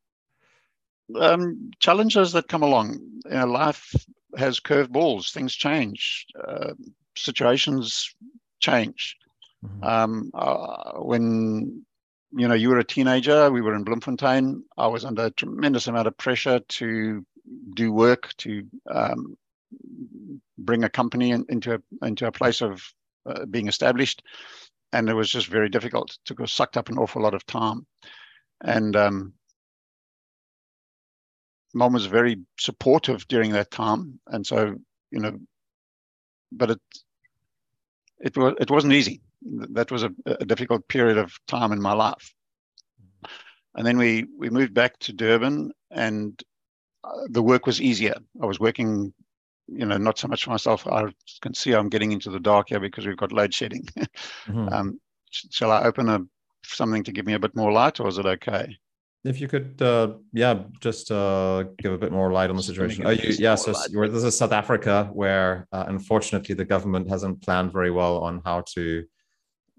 Um, challenges that come along. You know, life has curveballs. Things change. Uh, situations change. Mm-hmm. Um, uh, when you know you were a teenager, we were in Bloemfontein. I was under a tremendous amount of pressure to do work to um, bring a company in, into a into a place of uh, being established, and it was just very difficult. It took us sucked up an awful lot of time. and um, mom was very supportive during that time, and so you know, but it it was it wasn't easy. That was a, a difficult period of time in my life, and then we we moved back to Durban, and uh, the work was easier. I was working you know, not so much for myself. I can see I'm getting into the dark here because we've got load shedding. mm-hmm. um, shall I open a something to give me a bit more light, or is it okay? If you could, uh, yeah, just uh, give a bit more light on the situation. Oh, you, yeah, so this is South Africa, where uh, unfortunately the government hasn't planned very well on how to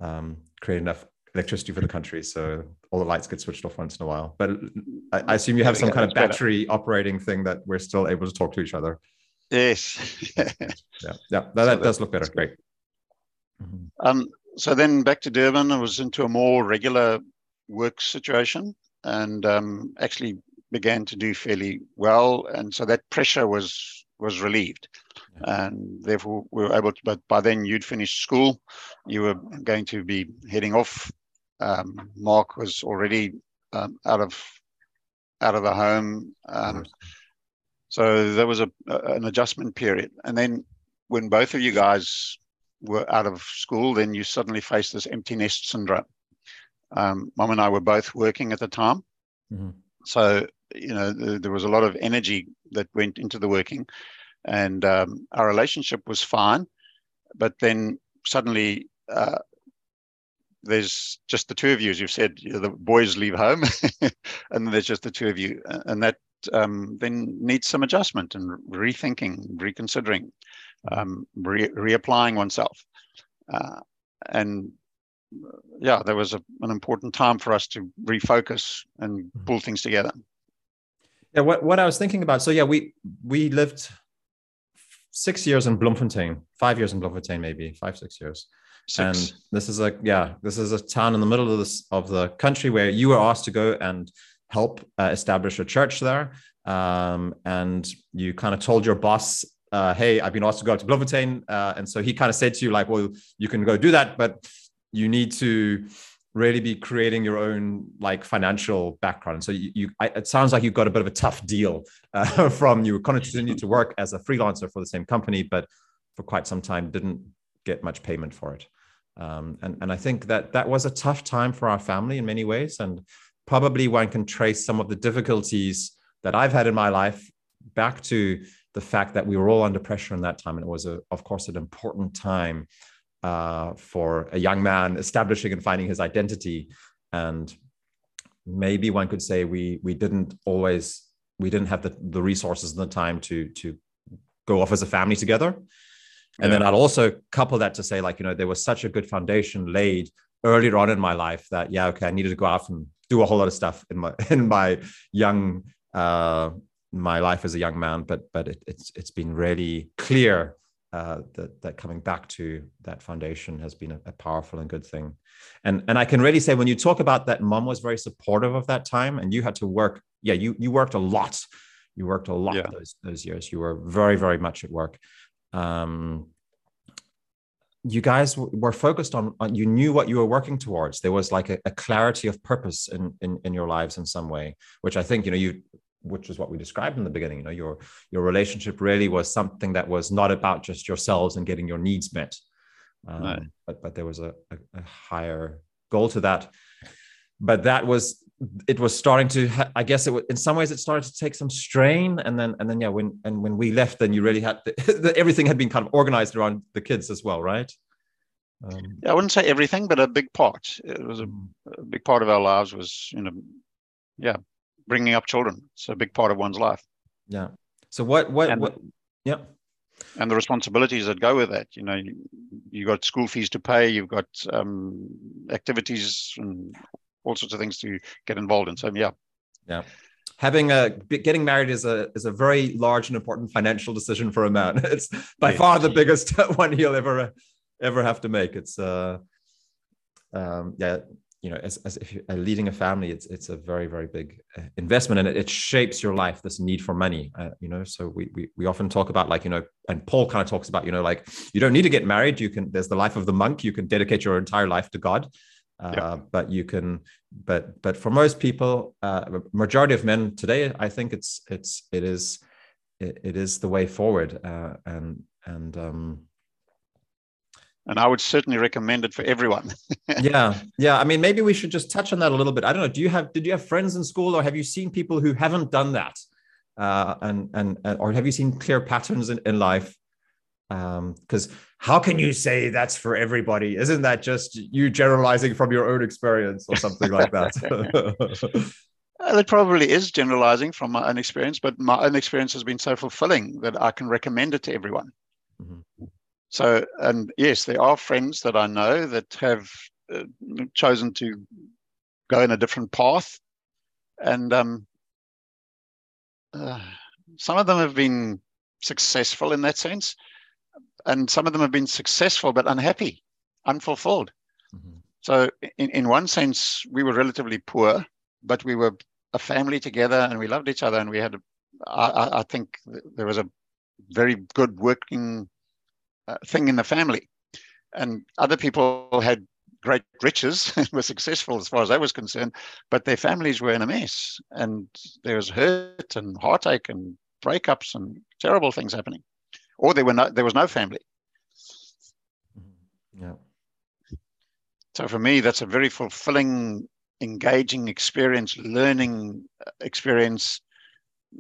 um, create enough electricity for the country. So all the lights get switched off once in a while. But I, I assume you have some kind of battery better. operating thing that we're still able to talk to each other. Yes. yeah, yeah, that, that so does look better. Great. Mm-hmm. Um, so then back to Durban, I was into a more regular work situation and um, actually began to do fairly well. And so that pressure was was relieved. Yeah. And therefore we were able to, but by then you'd finished school, you were going to be heading off. Um, Mark was already um, out of out of the home. Um, so there was a, an adjustment period. And then when both of you guys were out of school, then you suddenly face this empty nest syndrome. Um, Mom and I were both working at the time. Mm-hmm. So, you know, the, there was a lot of energy that went into the working. And um, our relationship was fine. But then suddenly, uh, there's just the two of you, as you've said, you know, the boys leave home, and there's just the two of you, and that um, then needs some adjustment and rethinking, reconsidering, um, re- reapplying oneself. Uh, and yeah, there was a, an important time for us to refocus and mm-hmm. pull things together. Yeah, what, what I was thinking about. So yeah, we we lived six years in Bloemfontein, five years in Bloemfontein, maybe five six years. Six. And this is a yeah, this is a town in the middle of this of the country where you were asked to go and help uh, establish a church there. Um, and you kind of told your boss, uh, "Hey, I've been asked to go to Bloemfontein," uh, and so he kind of said to you, "Like, well, you can go do that, but you need to." really be creating your own like financial background. So you, you I, it sounds like you got a bit of a tough deal uh, from you continue to work as a freelancer for the same company, but for quite some time didn't get much payment for it. Um, and and I think that that was a tough time for our family in many ways. And probably one can trace some of the difficulties that I've had in my life back to the fact that we were all under pressure in that time. And it was, a, of course, an important time uh, for a young man establishing and finding his identity. And maybe one could say we we didn't always we didn't have the, the resources and the time to to go off as a family together. And yeah. then I'd also couple that to say, like, you know, there was such a good foundation laid earlier on in my life that, yeah, okay, I needed to go out and do a whole lot of stuff in my in my young uh, my life as a young man, but but it, it's it's been really clear uh, that that coming back to that foundation has been a, a, powerful and good thing, and and I can really say when you talk about that, mom was very supportive of that time, and you had to work. Yeah, you you worked a lot. You worked a lot yeah. those those years. You were very very much at work. Um, you guys were focused on, on, you knew what you were working towards there was like a, a clarity of purpose in, in in your lives in some way which i think you know you which is what we described in the beginning you know your your relationship really was something that was not about just yourselves and getting your needs met um, right. but but there was a, a, a higher goal to that but that was it was starting to i guess it was, in some ways it started to take some strain and then and then yeah when and when we left then you really had the, everything had been kind of organized around the kids as well right um, yeah, i wouldn't say everything but a big part it was a, mm. a, big part of our lives was you know yeah bringing up children it's a big part of one's life yeah so what what, and, what yeah and the responsibilities that go with that you know you, you got school fees to pay you've got um, activities and all sorts of things to get involved in. So yeah, yeah. Having a getting married is a is a very large and important financial decision for a man. It's by far the biggest one he'll ever ever have to make. It's uh, um, yeah, you know, as, as if you're leading a family, it's it's a very very big uh, investment, and it, it shapes your life. This need for money, uh, you know. So we, we we often talk about like you know, and Paul kind of talks about you know like you don't need to get married. You can there's the life of the monk. You can dedicate your entire life to God, Uh, yeah. But you can, but but for most people, uh, majority of men today, I think it's it's it is it, it is the way forward, uh, and and um, and I would certainly recommend it for everyone. yeah, yeah. I mean, maybe we should just touch on that a little bit. I don't know. Do you have did you have friends in school, or have you seen people who haven't done that, uh, and, and and or have you seen clear patterns in, in life? Because um, how can you say that's for everybody? Isn't that just you generalizing from your own experience or something like that? It probably is generalizing from my own experience, but my own experience has been so fulfilling that I can recommend it to everyone. Mm-hmm. So, and yes, there are friends that I know that have uh, chosen to go in a different path, and um, uh, some of them have been successful in that sense, and some of them have been successful but unhappy, unfulfilled. Mm-hmm. So, in, in one sense, we were relatively poor, but we were a family together, and we loved each other, and we had. I, I think there was a very good working uh, thing in the family. And other people had great riches and were successful as far as I was concerned, but their families were in a mess. And there was hurt and heartache and breakups and terrible things happening. Or there were no there was no family. Mm-hmm. Yeah. So for me, that's a very fulfilling, engaging experience, learning uh, experience.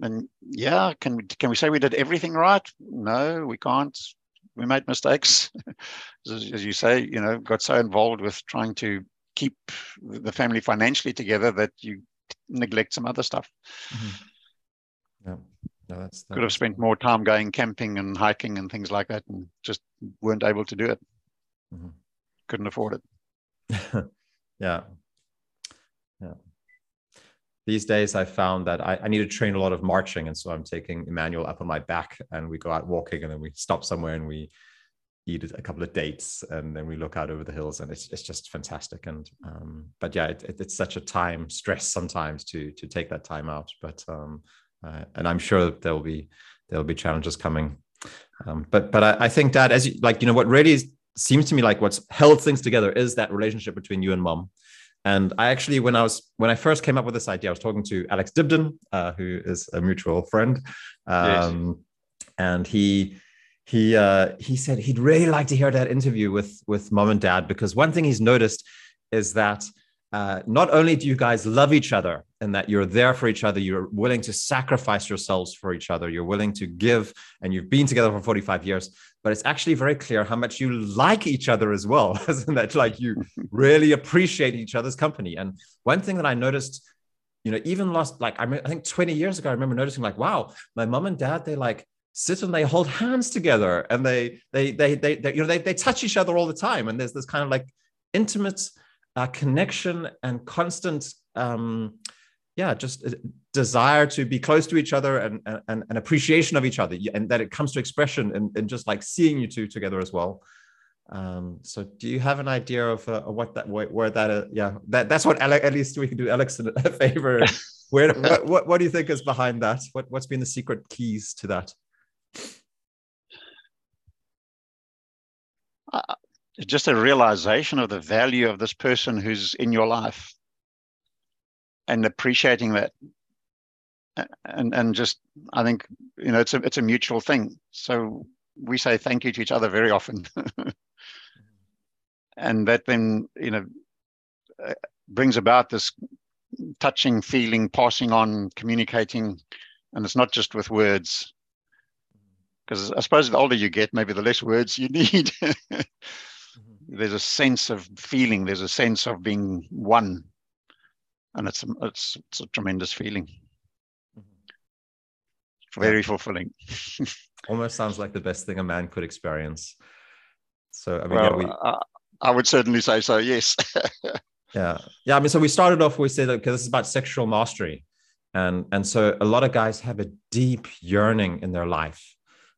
And yeah, can can we say we did everything right? No, we can't we made mistakes, as, you say. You know, got so involved with trying to keep the family financially together that you neglect some other stuff. Mm-hmm. Yeah. No, that's, could have spent more time going camping and hiking and things like that, and just weren't able to do it. Mm-hmm. Couldn't afford it. yeah, yeah these days I found that I, I, need to train a lot of marching. And so I'm taking Emmanuel up on my back and we go out walking and then we stop somewhere and we eat a couple of dates and then we look out over the hills and it's, it's just fantastic. And, um, but yeah, it, it, it's such a time stress sometimes to, to take that time out. But, um, uh, and I'm sure there'll be, there'll be challenges coming. Um, but, but I, I think that as you, like, you know, what really seems to me like what's held things together is that relationship between you and mom and I actually, when I was when I first came up with this idea, I was talking to Alex Dibden, uh, who is a mutual friend, um, yes. and he he uh, he said he'd really like to hear that interview with with mom and dad because one thing he's noticed is that uh, not only do you guys love each other and that you're there for each other, you're willing to sacrifice yourselves for each other, you're willing to give, and you've been together for 45 years, but it's actually very clear how much you like each other as well. Isn't that like you really appreciate each other's company? And one thing that I noticed, you know, even last, like, I, mean, I think 20 years ago, I remember noticing, like, wow, my mom and dad, they like, sit and they hold hands together and they they they they, they you know they, they touch each other all the time and there's this kind of like intimate uh, connection and constant um, yeah just desire to be close to each other and, and an appreciation of each other and that it comes to expression and, and just like seeing you two together as well. Um, so do you have an idea of, uh, what that where, where that uh, yeah that that's what Alex, at least we can do Alex a favor. Where what, what, what do you think is behind that? What what's been the secret keys to that? Uh, just a realization of the value of this person who's in your life and appreciating that. And and just i think you know it's a it's a mutual thing. So we say thank you to each other very often. And that then you know uh, brings about this touching feeling passing on communicating. And it's not just with words. Because i suppose the older you get maybe the less words you need there's a sense of feeling there's a sense of being one. And it's it's, it's a tremendous feeling. Mm-hmm. very fulfilling. Almost sounds like the best thing a man could experience. So i mean well, yeah, we... I, I would certainly say so yes. Yeah. Yeah i mean so we started off we said that because this is about sexual mastery. And and so a lot of guys have a deep yearning in their life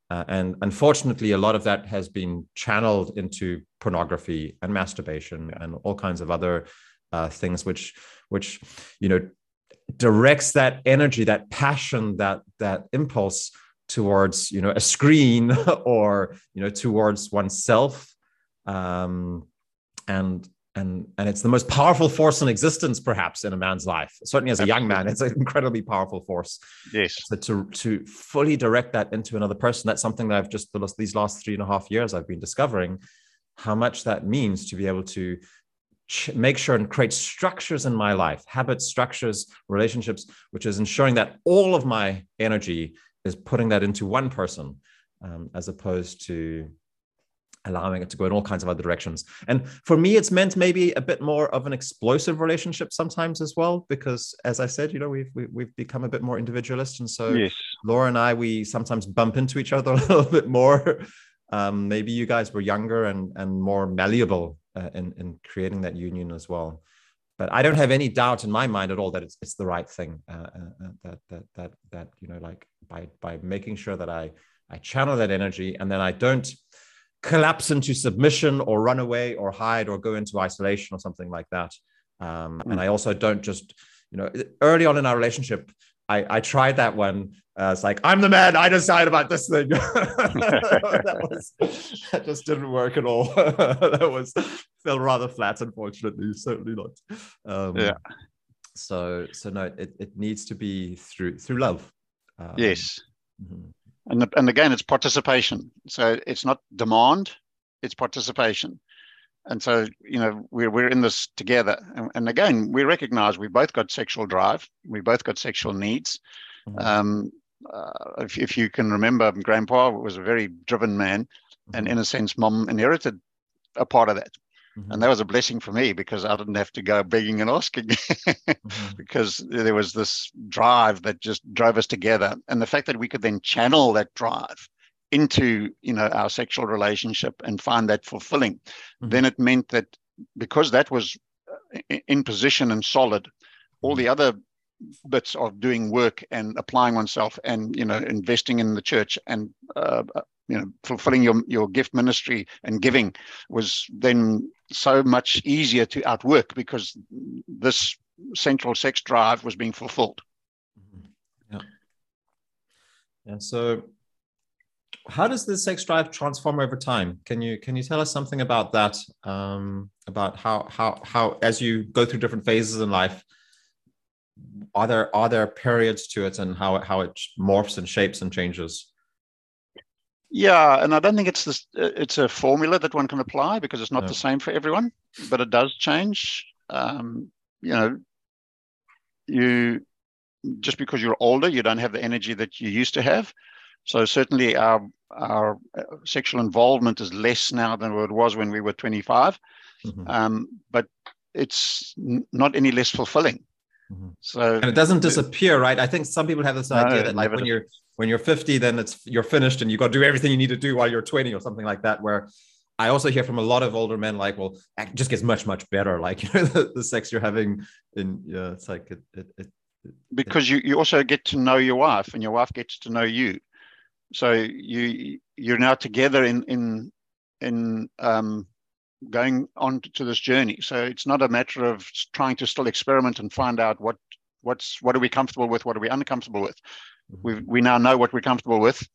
uh, and unfortunately, a lot of that has been channeled into pornography and masturbation and all kinds of other uh, things, which, which, you know, directs that energy, that passion, that that impulse towards, you know, a screen or you know, towards oneself, um, and and and it's the most powerful force in existence perhaps in a man's life. Certainly as a young man it's an incredibly powerful force yes. so to to fully direct that into another person. That's something that i've just these last three and a half years i've been discovering how much that means to be able to make sure and create structures in my life habits structures relationships which is ensuring that all of my energy is putting that into one person um, as opposed to allowing it to go in all kinds of other directions. And for me, it's meant maybe a bit more of an explosive relationship sometimes as well, because as I said, you know, we've we, have we have become a bit more individualist, and so yes. Laura and I, we sometimes bump into each other a little bit more. Um, maybe you guys were younger and and more malleable uh, in in creating that union as well. But I don't have any doubt in my mind at all that it's it's the right thing. Uh, uh, uh that that that that you know, like by by making sure that I I channel that energy and then I don't collapse into submission or run away or hide or go into isolation or something like that. Um, mm. And I also don't just, you know, early on in our relationship, I, I tried that one. Uh, it's like I'm the man. I decide about this thing. that, was, that just didn't work at all. that was fell rather flat, unfortunately. Certainly not. Um, yeah. So so no, it, it needs to be through through love. Um, yes. Mm-hmm and and again it's participation. So it's not demand it's participation. And so you know we're, we're in this together. And, and again we recognize we both got sexual drive we both got sexual needs. Mm-hmm. um, uh, if, if you can remember grandpa was a very driven man mm-hmm. and in a sense mom inherited a part of that Mm-hmm. And that was a blessing for me because I didn't have to go begging and asking mm-hmm. because there was this drive that just drove us together. And the fact that we could then channel that drive into you know our sexual relationship and find that fulfilling, mm-hmm. then it meant that because that was uh, in position and solid, all the other bits of doing work and applying oneself and you know investing in the church and uh, uh you know fulfilling your your gift ministry and giving was then so much easier to outwork because this central sex drive was being fulfilled. Mm-hmm. yeah. And so how does the sex drive transform over time? Can you can you tell us something about that um, about how how how as you go through different phases in life are there are there periods to it and how how it morphs and shapes and changes yeah, and I don't think it's this. It's a formula that one can apply because it's not the same for everyone, but it does change. Um, you know, you just because you're older, you don't have the energy that you used to have. So certainly, our our uh, sexual involvement is less now than it was when we were 25, mm-hmm. um, but it's n- not any less fulfilling. Mm-hmm. So and it doesn't disappear, right? I think some people have this idea no, that like when you're when you're 50, then it's you're finished and you got to do everything you need to do while you're 20 or something like that. Where I also hear from a lot of older men like, well, it just gets much much better. Like you know, the, the sex you're having in yeah, it's like it, it, it because you, you also get to know your wife and your wife gets to know you so you you're now together in in in um, going on to this journey so it's not a matter of trying to still experiment and find out what what's what are we comfortable with what are we uncomfortable with we we now know what we're comfortable with,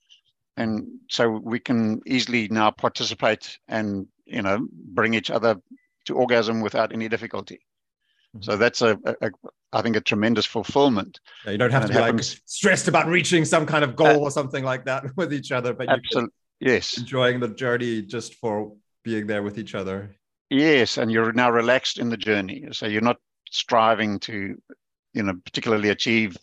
and so we can easily now participate and you know bring each other to orgasm without any difficulty. So mm-hmm. that's a, a, a I think a tremendous fulfillment. Yeah, you don't have to be happens, like stressed about reaching some kind of goal uh, or something like that with each other, but absolutely yes, enjoying the journey just for being there with each other. Yes, and you're now relaxed in the journey, so you're not striving to, you know, particularly achieve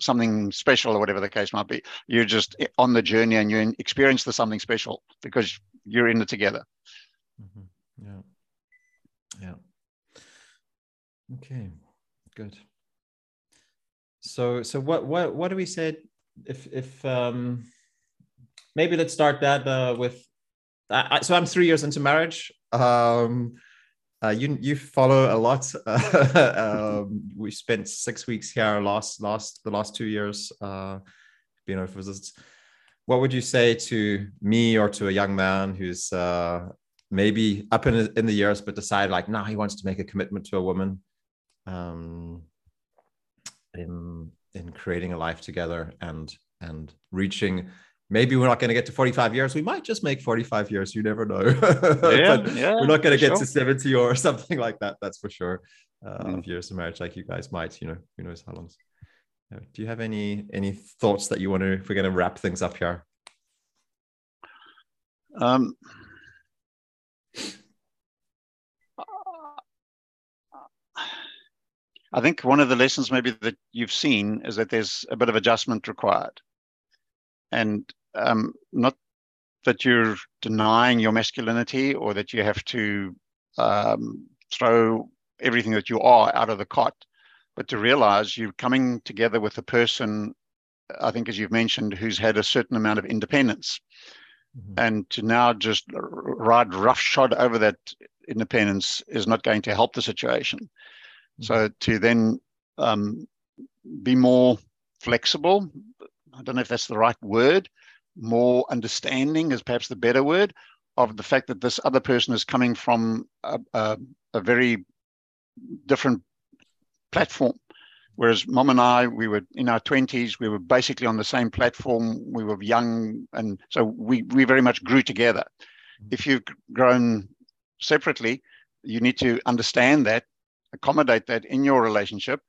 something special or whatever the case might be. You're just on the journey and you experience the something special because you're in it together. Mm-hmm. Yeah. Yeah. Okay. Good. So so what what what do we say if if um maybe let's start that uh, with I, so I'm three years into marriage. Um, uh, you you follow a lot. um, we spent six weeks here last last the last two years. Uh, on visits. What would you say to me or to a young man who's uh, maybe up in in the years but decided like now nah, he wants to make a commitment to a woman, um, in in creating a life together and and reaching maybe we're not going to get to 45 years. We might just make 45 years. You never know. Yeah, yeah, we're not going to get sure. to 70 or something like that. That's for sure. Uh, Mm. Of years of marriage, like you guys might, you know, who knows how long. Yeah. Do you have any any thoughts that you want to? If we're going to wrap things up here, Um, I think one of the lessons maybe that you've seen is that there's a bit of adjustment required. And um, not that you're denying your masculinity or that you have to um, throw everything that you are out of the cot, but to realize you're coming together with a person, I think, as you've mentioned, who's had a certain amount of independence Mhm. and to now just ride roughshod over that independence is not going to help the situation. So to then um, be more flexible, I don't know if that's the right word, more understanding is perhaps the better word of the fact that this other person is coming from a, a, a very different platform. Whereas mom and I, we were in our 20s, we were basically on the same platform. We were young. And so we, we very much grew together. Mm-hmm. If you've grown separately, you need to understand that, accommodate that in your relationship,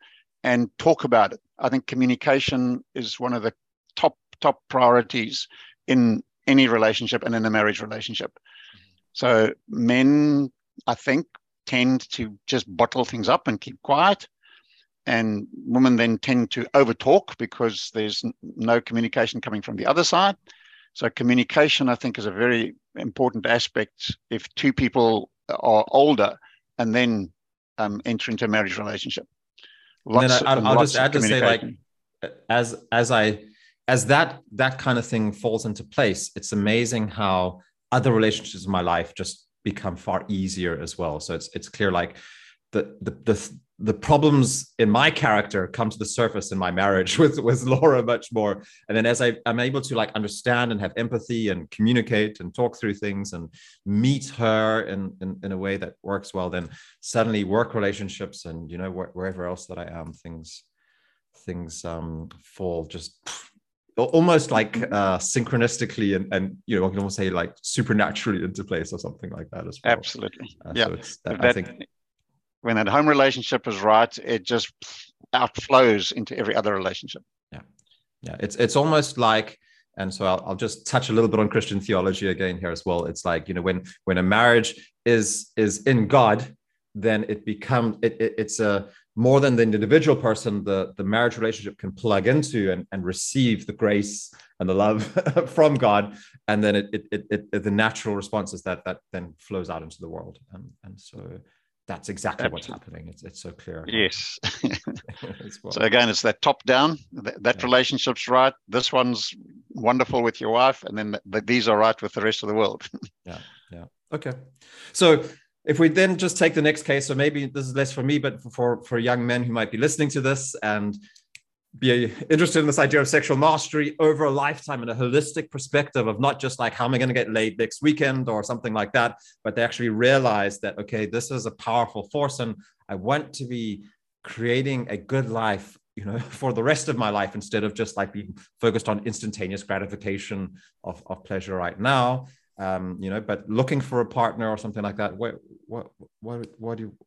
and talk about it. I think communication is one of the top, top priorities in any relationship and in a marriage relationship. So men, I think, tend to just bottle things up and keep quiet and women then tend to overtalk because there's no communication coming from the other side. So communication, I think, is a very important aspect if two people are older and then um, enter into a marriage relationship. And then I- I'll- and I'll lots just add to say, like, as as I as that that kind of thing falls into place, it's amazing how other relationships in my life just become far easier as well. So it's it's clear like the the the the problems in my character come to the surface in my marriage with with Laura much more. And then as I I'm able to like understand and have empathy and communicate and talk through things and meet her in in, in a way that works well, then suddenly work relationships and you know wh- wherever else that I am, things things um, fall just almost like uh, synchronistically and, and you know I can almost say like supernaturally into place or something like that as well. Absolutely. Uh, yeah. So it's that, I think when that home relationship is right, it just outflows into every other relationship. Yeah. Yeah it's it's almost like and so I'll, I'll just touch a little bit on christian theology again here as well it's like you know when when a marriage is is in god then it becomes it, it, it's a more than the individual person the the marriage relationship can plug into and, and receive the grace and the love from god and then it, it, it, it the natural response is that that then flows out into the world and and so that's exactly what's happening it's it's so clear Yes. well. So again, it's that top down. That, that Yeah. relationship's right. This one's wonderful with your wife, and then th- th- these are right with the rest of the world. Yeah. Yeah. Okay. So if we then just take the next case, so maybe this is less for me, but for for young men who might be listening to this and be interested in this idea of sexual mastery over a lifetime in a holistic perspective of not just like how am I going to get laid next weekend or something like that, but they actually realize that okay, this is a powerful force, and I want to be creating a good life you know for the rest of my life instead of just like being focused on instantaneous gratification of, of pleasure right now um, you know, but looking for a partner or something like that. What, what, what, what do you,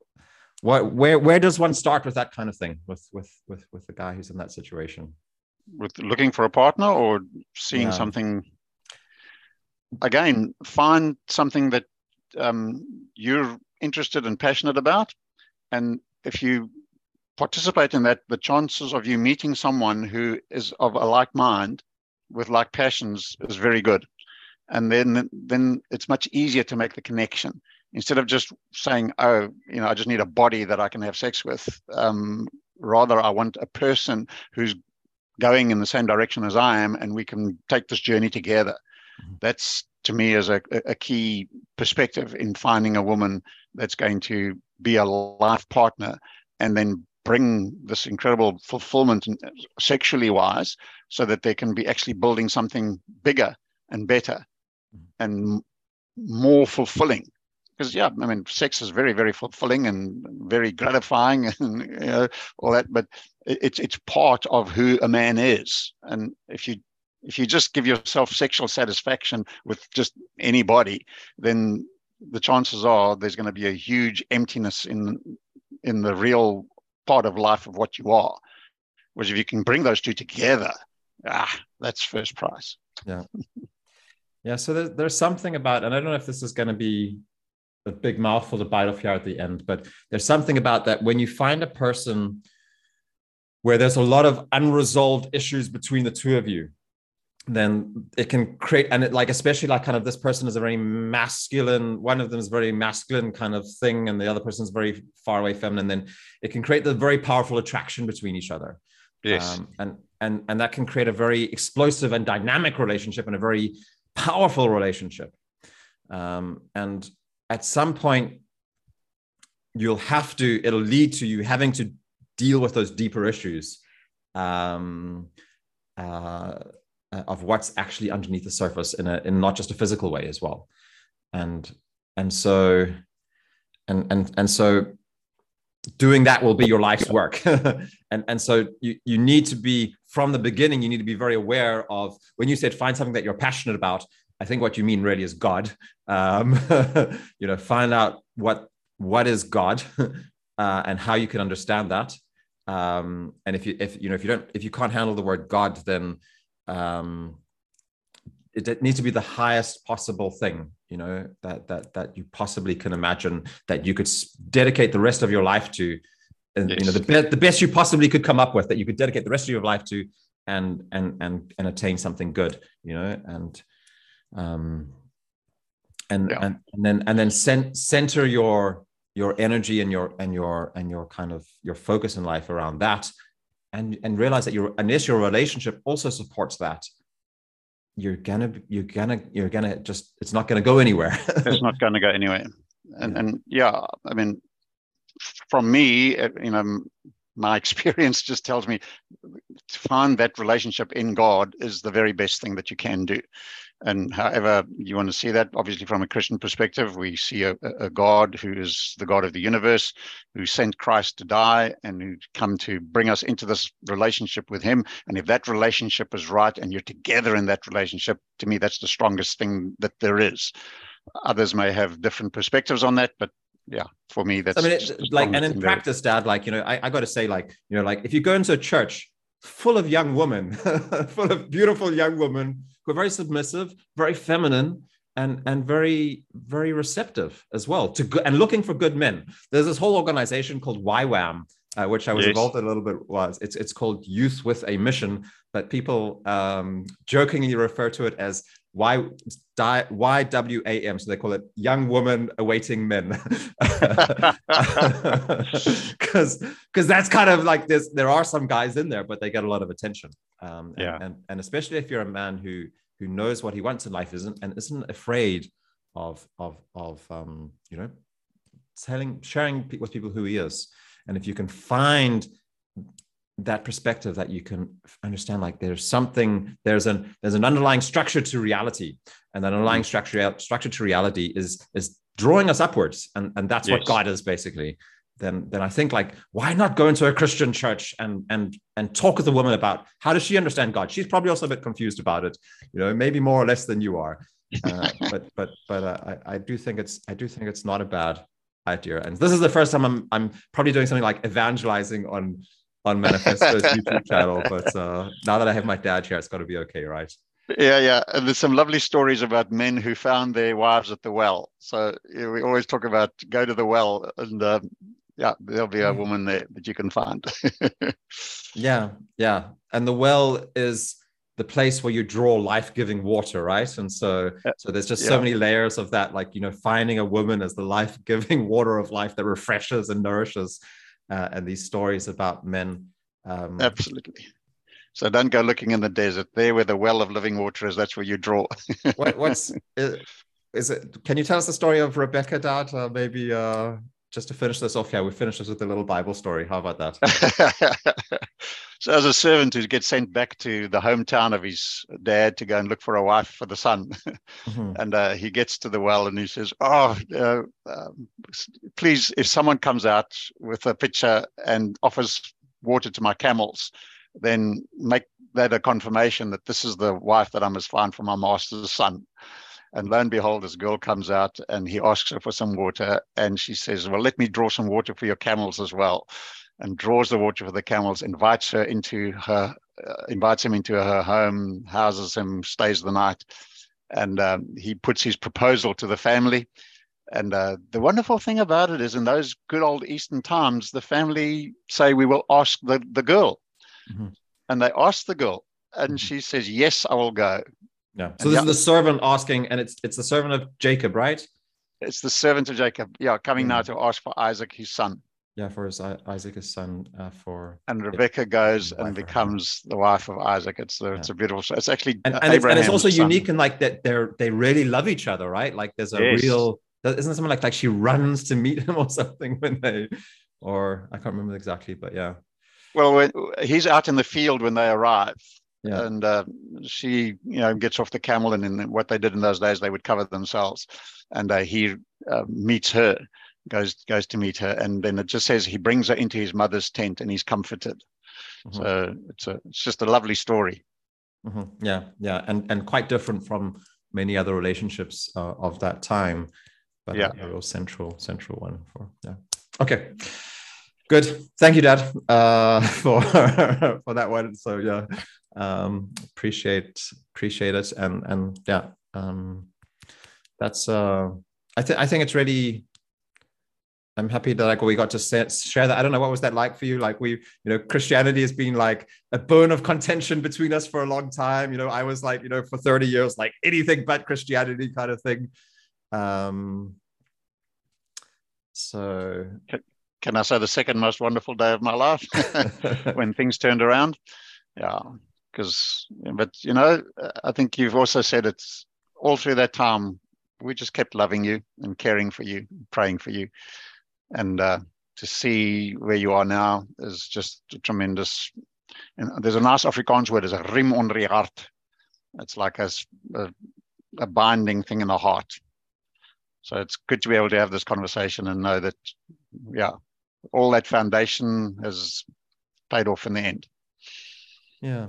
what, where, where does one start with that kind of thing with, with, with, with the guy who's in that situation? with looking for a partner or seeing Yeah. something again find something that um, you're interested and passionate about and if you participate in that the chances of you meeting someone who is of a like mind with like passions is very good and then then it's much easier to make the connection instead of just saying oh you know i just need a body that i can have sex with um, rather i want a person who's going in the same direction as I am, and we can take this journey together. Mhm. That's to me is a, a key perspective in finding a woman that's going to be a life partner, and then bring this incredible fulfillment sexually wise, so that they can be actually building something bigger and better. And more fulfilling. Because yeah, I mean, sex is very, very fulfilling and very gratifying, and you know all that. But it's it's part of who a man is and if you if you just give yourself sexual satisfaction with just anybody, then the chances are there's going to be a huge emptiness in in the real part of life of what you are. Whereas if you can bring those two together, ah, that's first prize. Yeah. Yeah. So there, there's something about, and I don't know if this is going to be a big mouthful to bite off here at the end, but there's something about that when you find a person where there's a lot of unresolved issues between the two of you, then it can create and it like especially like kind of this person is a very masculine one of them is very masculine kind of thing and the other person is very far away feminine then it can create the very powerful attraction between each other yes um, and and and that can create a very explosive and dynamic relationship and a very powerful relationship. Um, and at some point you'll have to it'll lead to you having to deal with those deeper issues um, uh, of what's actually underneath the surface in a in not just a physical way as well. And and so and and and so doing that will be your life's work. And and so you you need to be from the beginning you need to be very aware of when you said find something that you're passionate about i think what you mean really is god. Um, you know find out what what is god uh, and how you can understand that. Um, and if you if you know if you don't if you can't handle the word god then um, it, needs to be the highest possible thing you know that that that you possibly can imagine that you could dedicate the rest of your life to and yes. you know the, be- the best you possibly could come up with that you could dedicate the rest of your life to and and and and attain something good you know and um and yeah. and, and then and then cent- center your your energy and your and your and your kind of your focus in life around that and and realize that your initial relationship also supports that you're gonna you're gonna you're gonna just it's not gonna go anywhere. It's not gonna go anywhere. And and yeah i mean from me you know my experience just tells me to find that relationship in God is the very best thing that you can do. And however you want to see that, obviously from a Christian perspective, we see a, a God who is the God of the universe, who sent Christ to die and who come to bring us into this relationship with Him. And if that relationship is right and you're together in that relationship, to me, that's the strongest thing that there is. Others may have different perspectives on that, but yeah, for me, that's I mean, it, like, and in practice, Dad, like you know, I, I got to say, like you know, like if you go into a church full of young women, full of beautiful young women who are very submissive, very feminine, and and very very receptive as well to go, and looking for good men. There's this whole organization called YWAM, uh, which I was yes. involved in a little bit. Was it's it's called Youth with a Mission, but people um, jokingly refer to it as Y WAM? so they call it Young Woman Awaiting Men, because because that's kind of like this. There are some guys in there, but they get a lot of attention. Um, and, yeah, and, and especially if you're a man who who knows what he wants in life, isn't and isn't afraid of of of um, you know telling sharing with people who he is, and if you can find that perspective that you can understand like there's something there's an there's an underlying structure to reality. And that underlying mm-hmm. structure structure to reality is is drawing us upwards. And and that's yes. what god is basically. Then then i think like why not go into a christian church and and and talk with a woman about how does she understand god? She's probably also a bit confused about it you know maybe more or less than you are. Uh, but but but uh, I, I do think it's i do think it's not a bad idea. And this is the first time i'm i'm probably doing something like evangelizing on on Manifesto's YouTube channel. But uh, now that I have my dad here, it's got to be okay, right? Yeah, yeah. And there's some lovely stories about men who found their wives at the well. So you know, we always talk about go to the well, and um, yeah, there'll be a mm. woman there that you can find. yeah, yeah. And the well is the place where you draw life-giving water right and so so there's just yeah. so many layers of that like you know finding a woman as the life-giving water of life that refreshes and nourishes uh, and these stories about men. Um, Absolutely. So don't go looking in the desert. There, where the well of living water is, that's where you draw. what, what's is, is, it? Can you tell us the story of Rebecca, Dad? Uh, maybe uh, just to finish this off. Yeah, we finish this with a little Bible story. How about that? so, as a servant who gets sent back to the hometown of his dad to go and look for a wife for the son, mm-hmm. and uh, he gets to the well and he says, "Oh, uh, um, please, if someone comes out with a pitcher and offers water to my camels." then make that a confirmation that this is the wife that I must find for my master's son. And lo and behold, this girl comes out and he asks her for some water. And she says, Well, let me draw some water for your camels as well. And draws the water for the camels, invites her into her, uh, invites him into her home, houses him, stays the night. And um, he puts his proposal to the family. And uh, the wonderful thing about it is, in those good old Eastern times, the family say, We will ask the, the girl. Mm-hmm. And they ask the girl, and mm-hmm. she says, Yes, I will go. Yeah. So and this yeah, is the servant asking, and it's it's the servant of Jacob, right? It's the servant of Jacob. Yeah, coming mm-hmm. now to ask for Isaac, his son. Yeah, for his Isaac, his son, uh, for and Rebecca goes and becomes the wife of Isaac. It's the, yeah. it's a beautiful. It's actually and, and, it's, and it's, also son. unique in like that they're they really love each other, right? Like there's a yes. real isn't something like like she runs to meet him or something when they or I can't remember exactly, but yeah. Well, when, he's out in the field when they arrive, yeah. and uh, she, you know, gets off the camel, and in what they did in those days, they would cover themselves, and uh, he uh, meets her, goes goes to meet her, and then it just says he brings her into his mother's tent, and he's comforted. Mm-hmm. So it's a it's just a lovely story. Mm-hmm. Yeah, yeah, and and quite different from many other relationships uh, of that time, but yeah, a real central central one for yeah. Okay. Good. Thank you, Dad, uh, for for that one. So yeah, um, appreciate appreciate it, and and yeah, um, that's uh, I think I think it's really. I'm happy that like we got to share that. I don't know what was that like for you. Like we, you know, Christianity has been like a bone of contention between us for a long time. You know, I was like, you know, for 30 years, like anything but Christianity kind of thing. Um, so can I say the second most wonderful day of my life when things turned around? Yeah, because but you know, I think you've also said it's all through that time we just kept loving you and caring for you, praying for you, and uh, to see where you are now is just tremendous. And there's a nice Afrikaans word, is a riem onder die hart. It's like a, a, a binding thing in the heart. So it's good to be able to have this conversation and know that, yeah, all that foundation has paid off in the end. Yeah.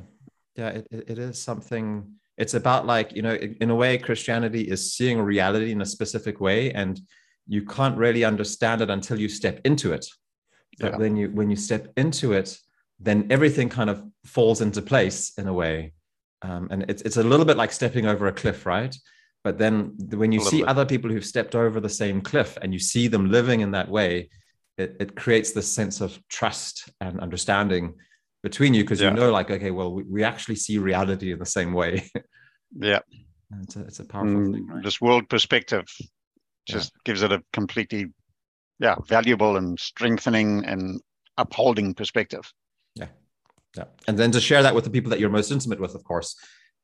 Yeah. It, it is something, it's about like, you know, in a way, Christianity is seeing reality in a specific way. And you can't really understand it until you step into it. But yeah. then you, when you step into it, then everything kind of falls into place in a way. Um, and it's, it's a little bit like stepping over a cliff, right? But then when you see bit. other people who've stepped over the same cliff and you see them living in that way, it, it creates this sense of trust and understanding between you because yeah. you know like okay well we, we actually see reality in the same way yeah it's a, it's a powerful mm, thing right? this world perspective just yeah. gives it a completely yeah valuable and strengthening and upholding perspective yeah yeah and then to share that with the people that you're most intimate with of course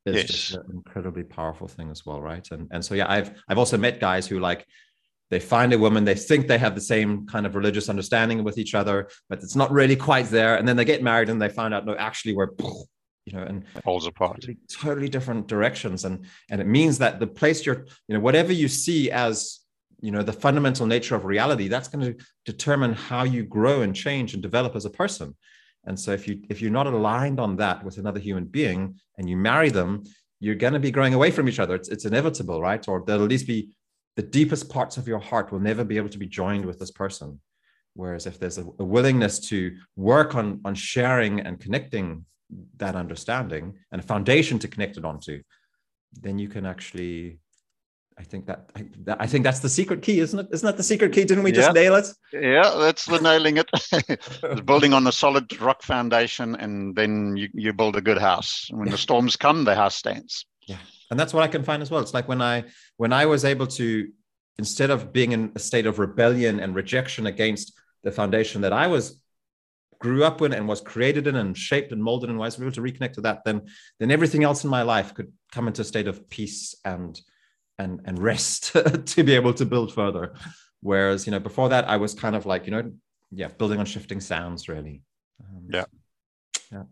is yes. just an incredibly powerful thing as well right and and so yeah i've i've also met guys who like they find a woman they think they have the same kind of religious understanding with each other but it's not really quite there and then they get married and they find out no actually we're you know and falls apart. totally, totally different directions and and it means that the place you're you know whatever you see as you know the fundamental nature of reality that's going to determine how you grow and change and develop as a person. And so if you if you're not aligned on that with another human being and you marry them you're going to be growing away from each other. It's, it's inevitable right? Or there'll at least be the deepest parts of your heart will never be able to be joined with this person. Whereas if there's a, a willingness to work on, on sharing and connecting that understanding and a foundation to connect it onto, then you can actually I think that I, that I, think that's the secret key, isn't it? Isn't that the secret key? Didn't we just yeah. nail it? Yeah, that's the nailing it. building on a solid rock foundation, and then you, you build a good house. When the storms come, the house stands. Yeah, and that's what I can find as well. It's like when I when I was able to instead of being in a state of rebellion and rejection against the foundation that I was grew up in and was created in and shaped and molded and was able to reconnect to that, then then everything else in my life could come into a state of peace and and and rest to be able to build further. Whereas you know before that I was kind of like you know yeah building on shifting sounds really. Um, yeah. Yeah.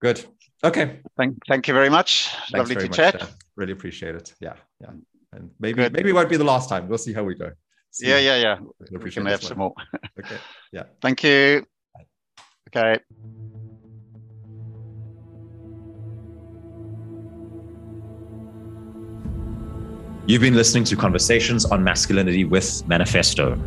Good. Okay. Thank, thank you very much. Thanks Lovely very to much, chat. Really appreciate it. Yeah. Yeah. And maybe Good. maybe it won't be the last time. We'll see how we go. See yeah, yeah, yeah. We we can have one. some more. okay. Yeah. Thank you. Bye. Okay. You've been listening to Conversations on Masculinity with Manifesto.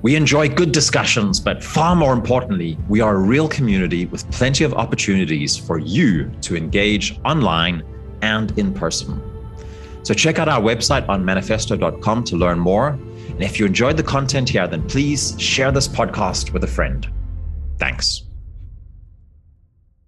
We enjoy good discussions, but far more importantly, we are a real community with plenty of opportunities for you to engage online and in person. So check out our website on manifesto.com to learn more. And if you enjoyed the content here, then please share this podcast with a friend. Thanks.